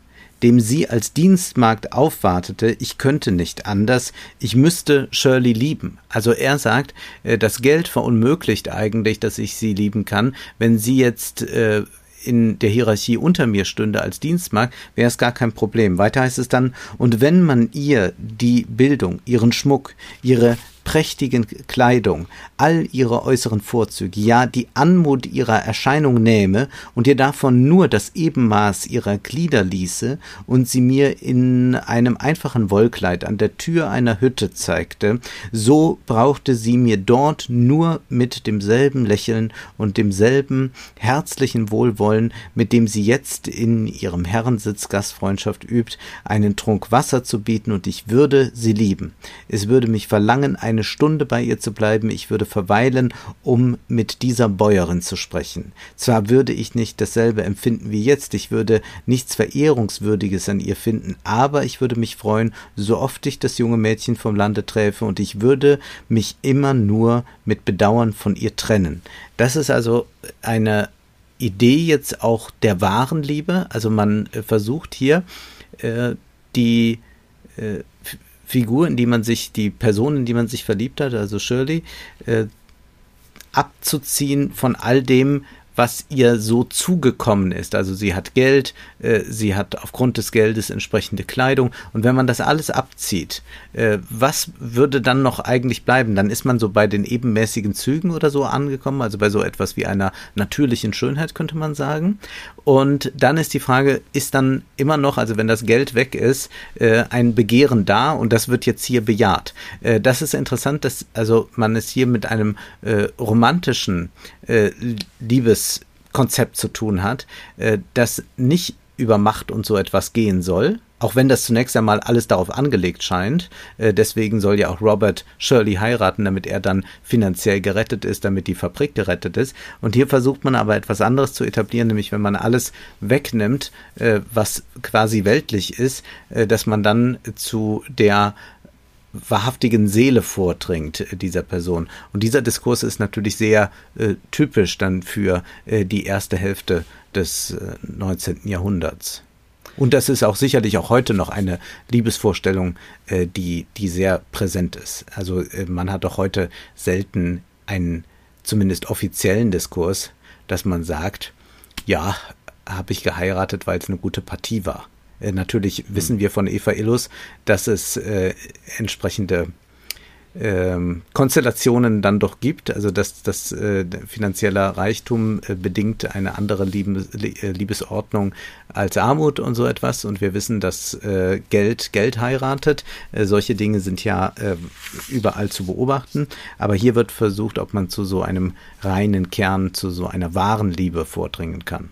dem sie als Dienstmagd aufwartete, ich könnte nicht anders, ich müsste Shirley lieben. Also er sagt, äh, das Geld verunmöglicht eigentlich, dass ich sie lieben kann. Wenn sie jetzt äh, in der Hierarchie unter mir stünde als Dienstmagd, wäre es gar kein Problem. Weiter heißt es dann, und wenn man ihr die Bildung, ihren Schmuck, ihre prächtigen Kleidung, all ihre äußeren Vorzüge, ja die Anmut ihrer Erscheinung nähme und ihr davon nur das Ebenmaß ihrer Glieder ließe und sie mir in einem einfachen Wollkleid an der Tür einer Hütte zeigte, so brauchte sie mir dort nur mit demselben Lächeln und demselben herzlichen Wohlwollen, mit dem sie jetzt in ihrem Herrensitz Gastfreundschaft übt, einen Trunk Wasser zu bieten und ich würde sie lieben. Es würde mich verlangen, eine Stunde bei ihr zu bleiben, ich würde verweilen, um mit dieser Bäuerin zu sprechen. Zwar würde ich nicht dasselbe empfinden wie jetzt, ich würde nichts Verehrungswürdiges an ihr finden, aber ich würde mich freuen, so oft ich das junge Mädchen vom Lande träfe, und ich würde mich immer nur mit Bedauern von ihr trennen. Das ist also eine Idee jetzt auch der wahren Liebe. Also man äh, versucht hier äh, die äh, Figur, in die man sich, die Person, in die man sich verliebt hat, also Shirley, äh, abzuziehen von all dem, was ihr so zugekommen ist. Also sie hat Geld, äh, sie hat aufgrund des Geldes entsprechende Kleidung. Und wenn man das alles abzieht, äh, was würde dann noch eigentlich bleiben? Dann ist man so bei den ebenmäßigen Zügen oder so angekommen, also bei so etwas wie einer natürlichen Schönheit, könnte man sagen. Und dann ist die Frage, ist dann immer noch, also wenn das Geld weg ist, äh, ein Begehren da und das wird jetzt hier bejaht. Äh, das ist interessant, dass also man es hier mit einem äh, romantischen äh, Liebeskonzept zu tun hat, äh, das nicht über Macht und so etwas gehen soll, auch wenn das zunächst einmal alles darauf angelegt scheint. Äh, deswegen soll ja auch Robert Shirley heiraten, damit er dann finanziell gerettet ist, damit die Fabrik gerettet ist. Und hier versucht man aber etwas anderes zu etablieren, nämlich wenn man alles wegnimmt, äh, was quasi weltlich ist, äh, dass man dann zu der wahrhaftigen Seele vordringt äh, dieser Person. Und dieser Diskurs ist natürlich sehr äh, typisch dann für äh, die erste Hälfte des äh, 19. Jahrhunderts. Und das ist auch sicherlich auch heute noch eine Liebesvorstellung, äh, die, die sehr präsent ist. Also äh, man hat doch heute selten einen zumindest offiziellen Diskurs, dass man sagt, ja, habe ich geheiratet, weil es eine gute Partie war. Äh, natürlich wissen wir von Eva Illus, dass es äh, entsprechende ähm, Konstellationen dann doch gibt, also dass das äh, finanzieller Reichtum äh, bedingt eine andere Liebes, äh, Liebesordnung als Armut und so etwas. Und wir wissen, dass äh, Geld Geld heiratet. Äh, solche Dinge sind ja äh, überall zu beobachten, aber hier wird versucht, ob man zu so einem reinen Kern, zu so einer wahren Liebe vordringen kann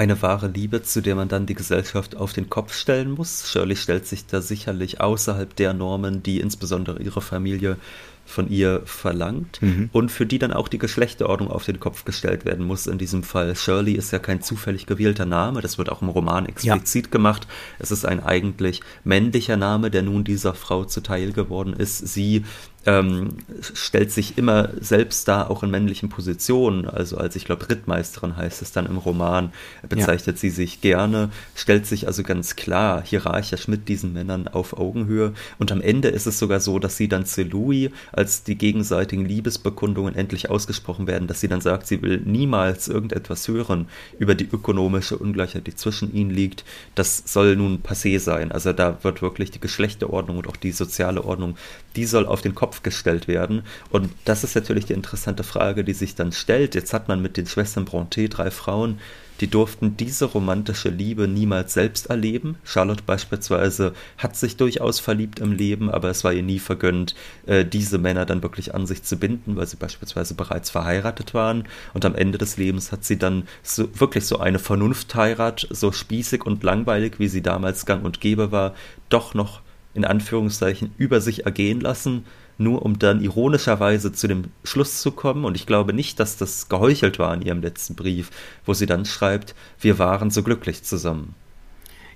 eine wahre Liebe, zu der man dann die Gesellschaft auf den Kopf stellen muss. Shirley stellt sich da sicherlich außerhalb der Normen, die insbesondere ihre Familie von ihr verlangt mhm. und für die dann auch die Geschlechterordnung auf den Kopf gestellt werden muss in diesem Fall. Shirley ist ja kein zufällig gewählter Name, das wird auch im Roman explizit ja. gemacht. Es ist ein eigentlich männlicher Name, der nun dieser Frau zuteil geworden ist. Sie ähm, stellt sich immer selbst da, auch in männlichen Positionen. Also als ich glaube Rittmeisterin heißt es dann im Roman, bezeichnet ja. sie sich gerne, stellt sich also ganz klar hierarchisch mit diesen Männern auf Augenhöhe. Und am Ende ist es sogar so, dass sie dann zu Louis, als die gegenseitigen Liebesbekundungen endlich ausgesprochen werden, dass sie dann sagt, sie will niemals irgendetwas hören über die ökonomische Ungleichheit, die zwischen ihnen liegt. Das soll nun passé sein. Also da wird wirklich die Geschlechterordnung und auch die soziale Ordnung, die soll auf den Kopf Kopf gestellt werden. Und das ist natürlich die interessante Frage, die sich dann stellt. Jetzt hat man mit den Schwestern Bronte drei Frauen, die durften diese romantische Liebe niemals selbst erleben. Charlotte beispielsweise hat sich durchaus verliebt im Leben, aber es war ihr nie vergönnt, äh, diese Männer dann wirklich an sich zu binden, weil sie beispielsweise bereits verheiratet waren. Und am Ende des Lebens hat sie dann so, wirklich so eine Vernunftheirat, so spießig und langweilig, wie sie damals gang und gäbe war, doch noch in Anführungszeichen über sich ergehen lassen, nur um dann ironischerweise zu dem Schluss zu kommen, und ich glaube nicht, dass das geheuchelt war in ihrem letzten Brief, wo sie dann schreibt, wir waren so glücklich zusammen.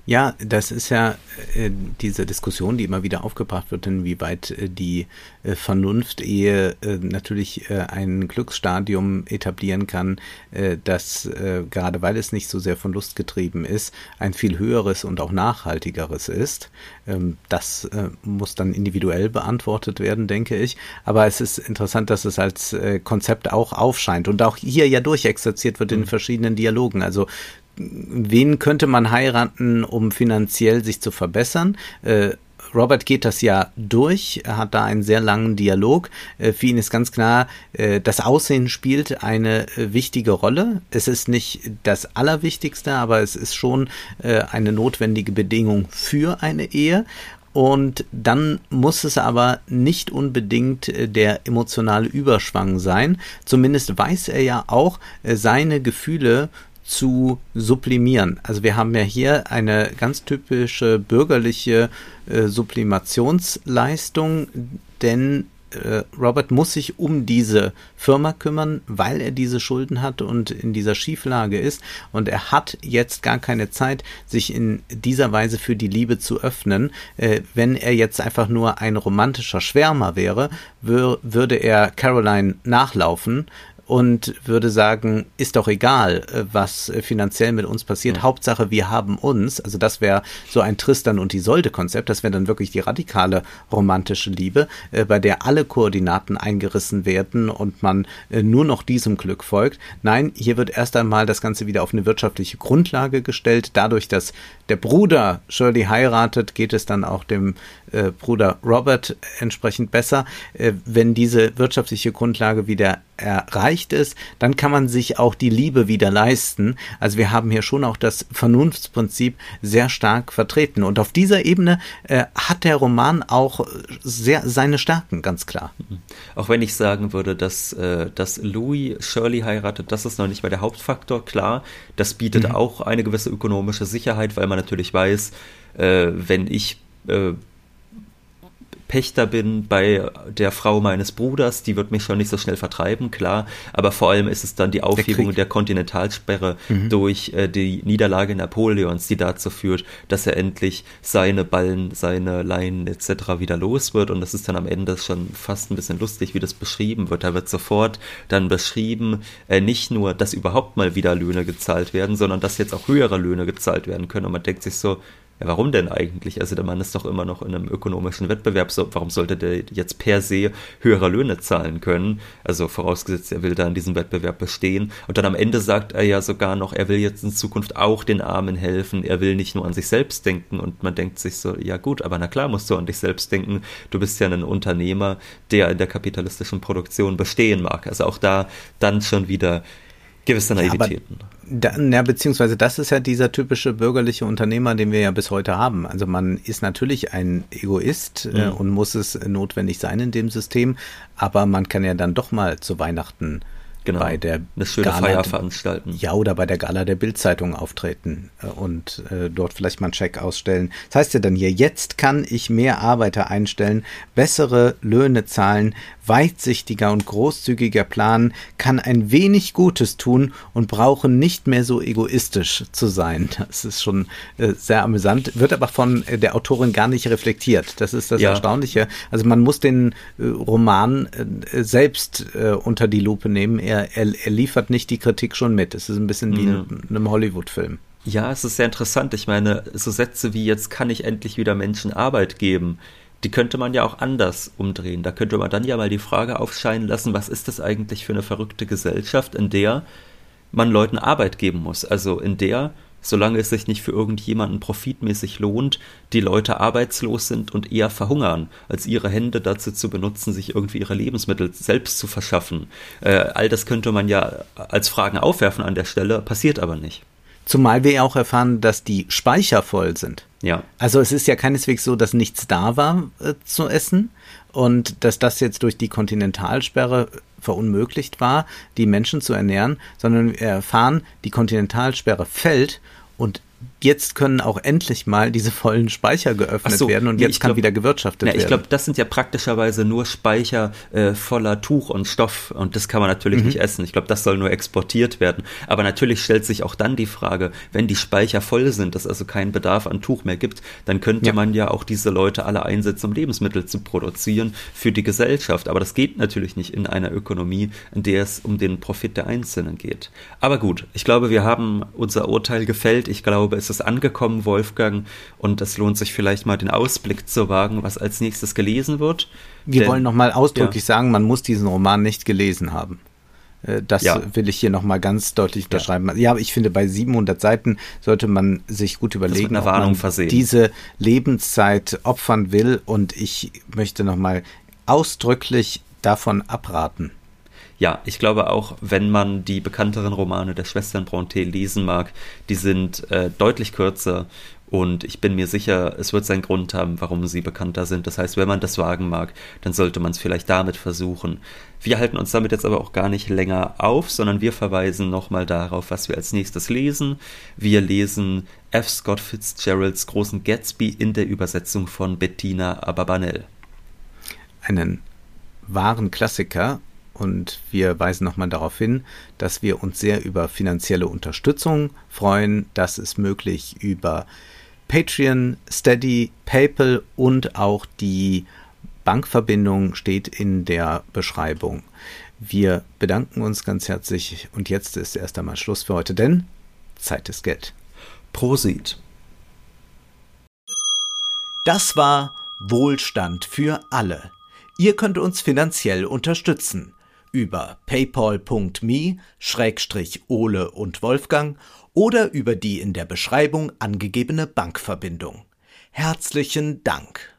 Ja, das ist ja äh, diese Diskussion, die immer wieder aufgebracht wird, inwieweit äh, die äh, Vernunft ehe äh, natürlich äh, ein Glücksstadium etablieren kann, äh, das gerade weil es nicht so sehr von Lust getrieben ist, ein viel höheres und auch nachhaltigeres ist. Ähm, das muss dann individuell beantwortet werden, denke ich. Aber es ist interessant, dass es als Konzept auch aufscheint und auch hier ja durchexerziert wird in mhm. verschiedenen Dialogen. Also wen könnte man heiraten, um finanziell sich zu verbessern? Äh, Robert geht das ja durch, er hat da einen sehr langen Dialog. Äh, für ihn ist ganz klar, äh, das Aussehen spielt eine äh, wichtige Rolle. Es ist nicht das Allerwichtigste, aber es ist schon eine notwendige Bedingung für eine Ehe. Und dann muss es aber nicht unbedingt der emotionale Überschwang sein. Zumindest weiß er ja auch, seine Gefühle zu sublimieren. Also wir haben ja hier eine ganz typische bürgerliche äh, Sublimationsleistung, denn äh, Robert muss sich um diese Firma kümmern, weil er diese Schulden hat und in dieser Schieflage ist. Und er hat jetzt gar keine Zeit, sich in dieser Weise für die Liebe zu öffnen. Äh, wenn er jetzt einfach nur ein romantischer Schwärmer wäre, wür würde er Caroline nachlaufen und würde sagen, ist doch egal, äh, was äh, finanziell mit uns passiert. Ja. Hauptsache, wir haben uns. Also das wäre so ein Tristan und Isolde-Konzept. Das wäre dann wirklich die radikale romantische Liebe, äh, bei der alle Koordinaten eingerissen werden und man nur noch diesem Glück folgt. Nein, hier wird erst einmal das Ganze wieder auf eine wirtschaftliche Grundlage gestellt. Dadurch, dass der Bruder Shirley heiratet, geht es dann auch dem äh, Bruder Robert entsprechend besser. Äh, wenn diese wirtschaftliche Grundlage wieder erreicht ist, dann kann man sich auch die Liebe wieder leisten. Also wir haben hier schon auch das Vernunftsprinzip sehr stark vertreten. Und auf dieser Ebene äh, hat der Roman auch sehr seine Stärken, ganz klar. Mhm. Auch wenn ich sagen würde, dass, äh, dass Louis Shirley heiratet, das ist noch nicht mal der Hauptfaktor, klar. Das bietet mhm. auch eine gewisse ökonomische Sicherheit, weil man natürlich weiß, äh, wenn ich äh, Pächter bin bei der Frau meines Bruders, die wird mich schon nicht so schnell vertreiben, klar, aber vor allem ist es dann die Aufhebung der, der Kontinentalsperre mhm. durch äh, die Niederlage Napoleons, die dazu führt, dass er endlich seine Ballen, seine Leinen etc. wieder los wird und das ist dann am Ende schon fast ein bisschen lustig, wie das beschrieben wird. Da wird sofort dann beschrieben, äh, nicht nur, dass überhaupt mal wieder Löhne gezahlt werden, sondern dass jetzt auch höhere Löhne gezahlt werden können und man denkt sich so, Ja, warum denn eigentlich? Also der Mann ist doch immer noch in einem ökonomischen Wettbewerb. So, warum sollte der jetzt per se höhere Löhne zahlen können? Also vorausgesetzt, er will da in diesem Wettbewerb bestehen. Und dann am Ende sagt er ja sogar noch, er will jetzt in Zukunft auch den Armen helfen. Er will nicht nur an sich selbst denken. Und man denkt sich so, ja gut, aber na klar musst du an dich selbst denken. Du bist ja ein Unternehmer, der in der kapitalistischen Produktion bestehen mag. Also auch da dann schon wieder gewisse Naivitäten. Ja, da, ja, beziehungsweise das ist ja dieser typische bürgerliche Unternehmer, den wir ja bis heute haben. Also man ist natürlich ein Egoist äh, mhm. äh, und muss es notwendig sein in dem System, aber man kann ja dann doch mal zu Weihnachten genau. bei der eine schöne Gala, Feier veranstalten. Ja, oder bei der Gala der Bildzeitung auftreten äh, und äh, dort vielleicht mal einen Check ausstellen. Das heißt ja dann hier, jetzt kann ich mehr Arbeiter einstellen, bessere Löhne zahlen, weitsichtiger und großzügiger planen, kann ein wenig Gutes tun und brauche nicht mehr so egoistisch zu sein. Das ist schon äh, sehr amüsant, wird aber von äh, der Autorin gar nicht reflektiert. Das ist das ja. Erstaunliche. Also man muss den äh, Roman äh, selbst unter die Lupe nehmen. Er er, er, er liefert nicht die Kritik schon mit. Es ist ein bisschen wie mhm. in einem Hollywood-Film. Ja, es ist sehr interessant. Ich meine, so Sätze wie jetzt kann ich endlich wieder Menschen Arbeit geben, die könnte man ja auch anders umdrehen. Da könnte man dann ja mal die Frage aufscheinen lassen, was ist das eigentlich für eine verrückte Gesellschaft, in der man Leuten Arbeit geben muss. Also in der solange es sich nicht für irgendjemanden profitmäßig lohnt, die Leute arbeitslos sind und eher verhungern, als ihre Hände dazu zu benutzen, sich irgendwie ihre Lebensmittel selbst zu verschaffen. Äh, all das könnte man ja als Fragen aufwerfen an der Stelle, passiert aber nicht. Zumal wir ja auch erfahren, dass die Speicher voll sind. Ja. Also es ist ja keineswegs so, dass nichts da war äh, zu essen und dass das jetzt durch die Kontinentalsperre verunmöglicht war, die Menschen zu ernähren, sondern wir erfahren, die Kontinentalsperre fällt und jetzt können auch endlich mal diese vollen Speicher geöffnet so, werden und jetzt kann glaub, wieder gewirtschaftet na, ich werden. Ich glaube, das sind ja praktischerweise nur Speicher äh, voller Tuch und Stoff und das kann man natürlich mhm. nicht essen. Ich glaube, das soll nur exportiert werden. Aber natürlich stellt sich auch dann die Frage, wenn die Speicher voll sind, dass also keinen Bedarf an Tuch mehr gibt, dann könnte ja. man ja auch diese Leute alle einsetzen, um Lebensmittel zu produzieren für die Gesellschaft. Aber das geht natürlich nicht in einer Ökonomie, in der es um den Profit der Einzelnen geht. Aber gut, ich glaube, wir haben unser Urteil gefällt. Ich glaube, es ist angekommen, Wolfgang, und es lohnt sich vielleicht mal den Ausblick zu wagen, was als nächstes gelesen wird. Wir Denn, wollen nochmal ausdrücklich ja. sagen, man muss diesen Roman nicht gelesen haben. Äh, das ja. will ich hier nochmal ganz deutlich unterschreiben. Ja. ja, ich finde, bei 700 Seiten sollte man sich gut überlegen, ob man versehen. diese Lebenszeit opfern will. Und ich möchte nochmal ausdrücklich davon abraten ja, ich glaube auch, wenn man die bekannteren Romane der Schwestern Bronte lesen mag, die sind äh, deutlich kürzer und ich bin mir sicher, es wird seinen Grund haben, warum sie bekannter sind. Das heißt, wenn man das wagen mag, dann sollte man es vielleicht damit versuchen. Wir halten uns damit jetzt aber auch gar nicht länger auf, sondern wir verweisen nochmal darauf, was wir als nächstes lesen. Wir lesen F. Scott Fitzgeralds großen Gatsby in der Übersetzung von Bettina Ababanel. Einen wahren Klassiker und wir weisen nochmal darauf hin, dass wir uns sehr über finanzielle Unterstützung freuen. Das ist möglich über Patreon, Steady, PayPal und auch die Bankverbindung steht in der Beschreibung. Wir bedanken uns ganz herzlich und jetzt ist erst einmal Schluss für heute, denn Zeit ist Geld. Prosit. Das war Wohlstand für alle. Ihr könnt uns finanziell unterstützen über paypal.me-ole und Wolfgang oder über die in der Beschreibung angegebene Bankverbindung. Herzlichen Dank.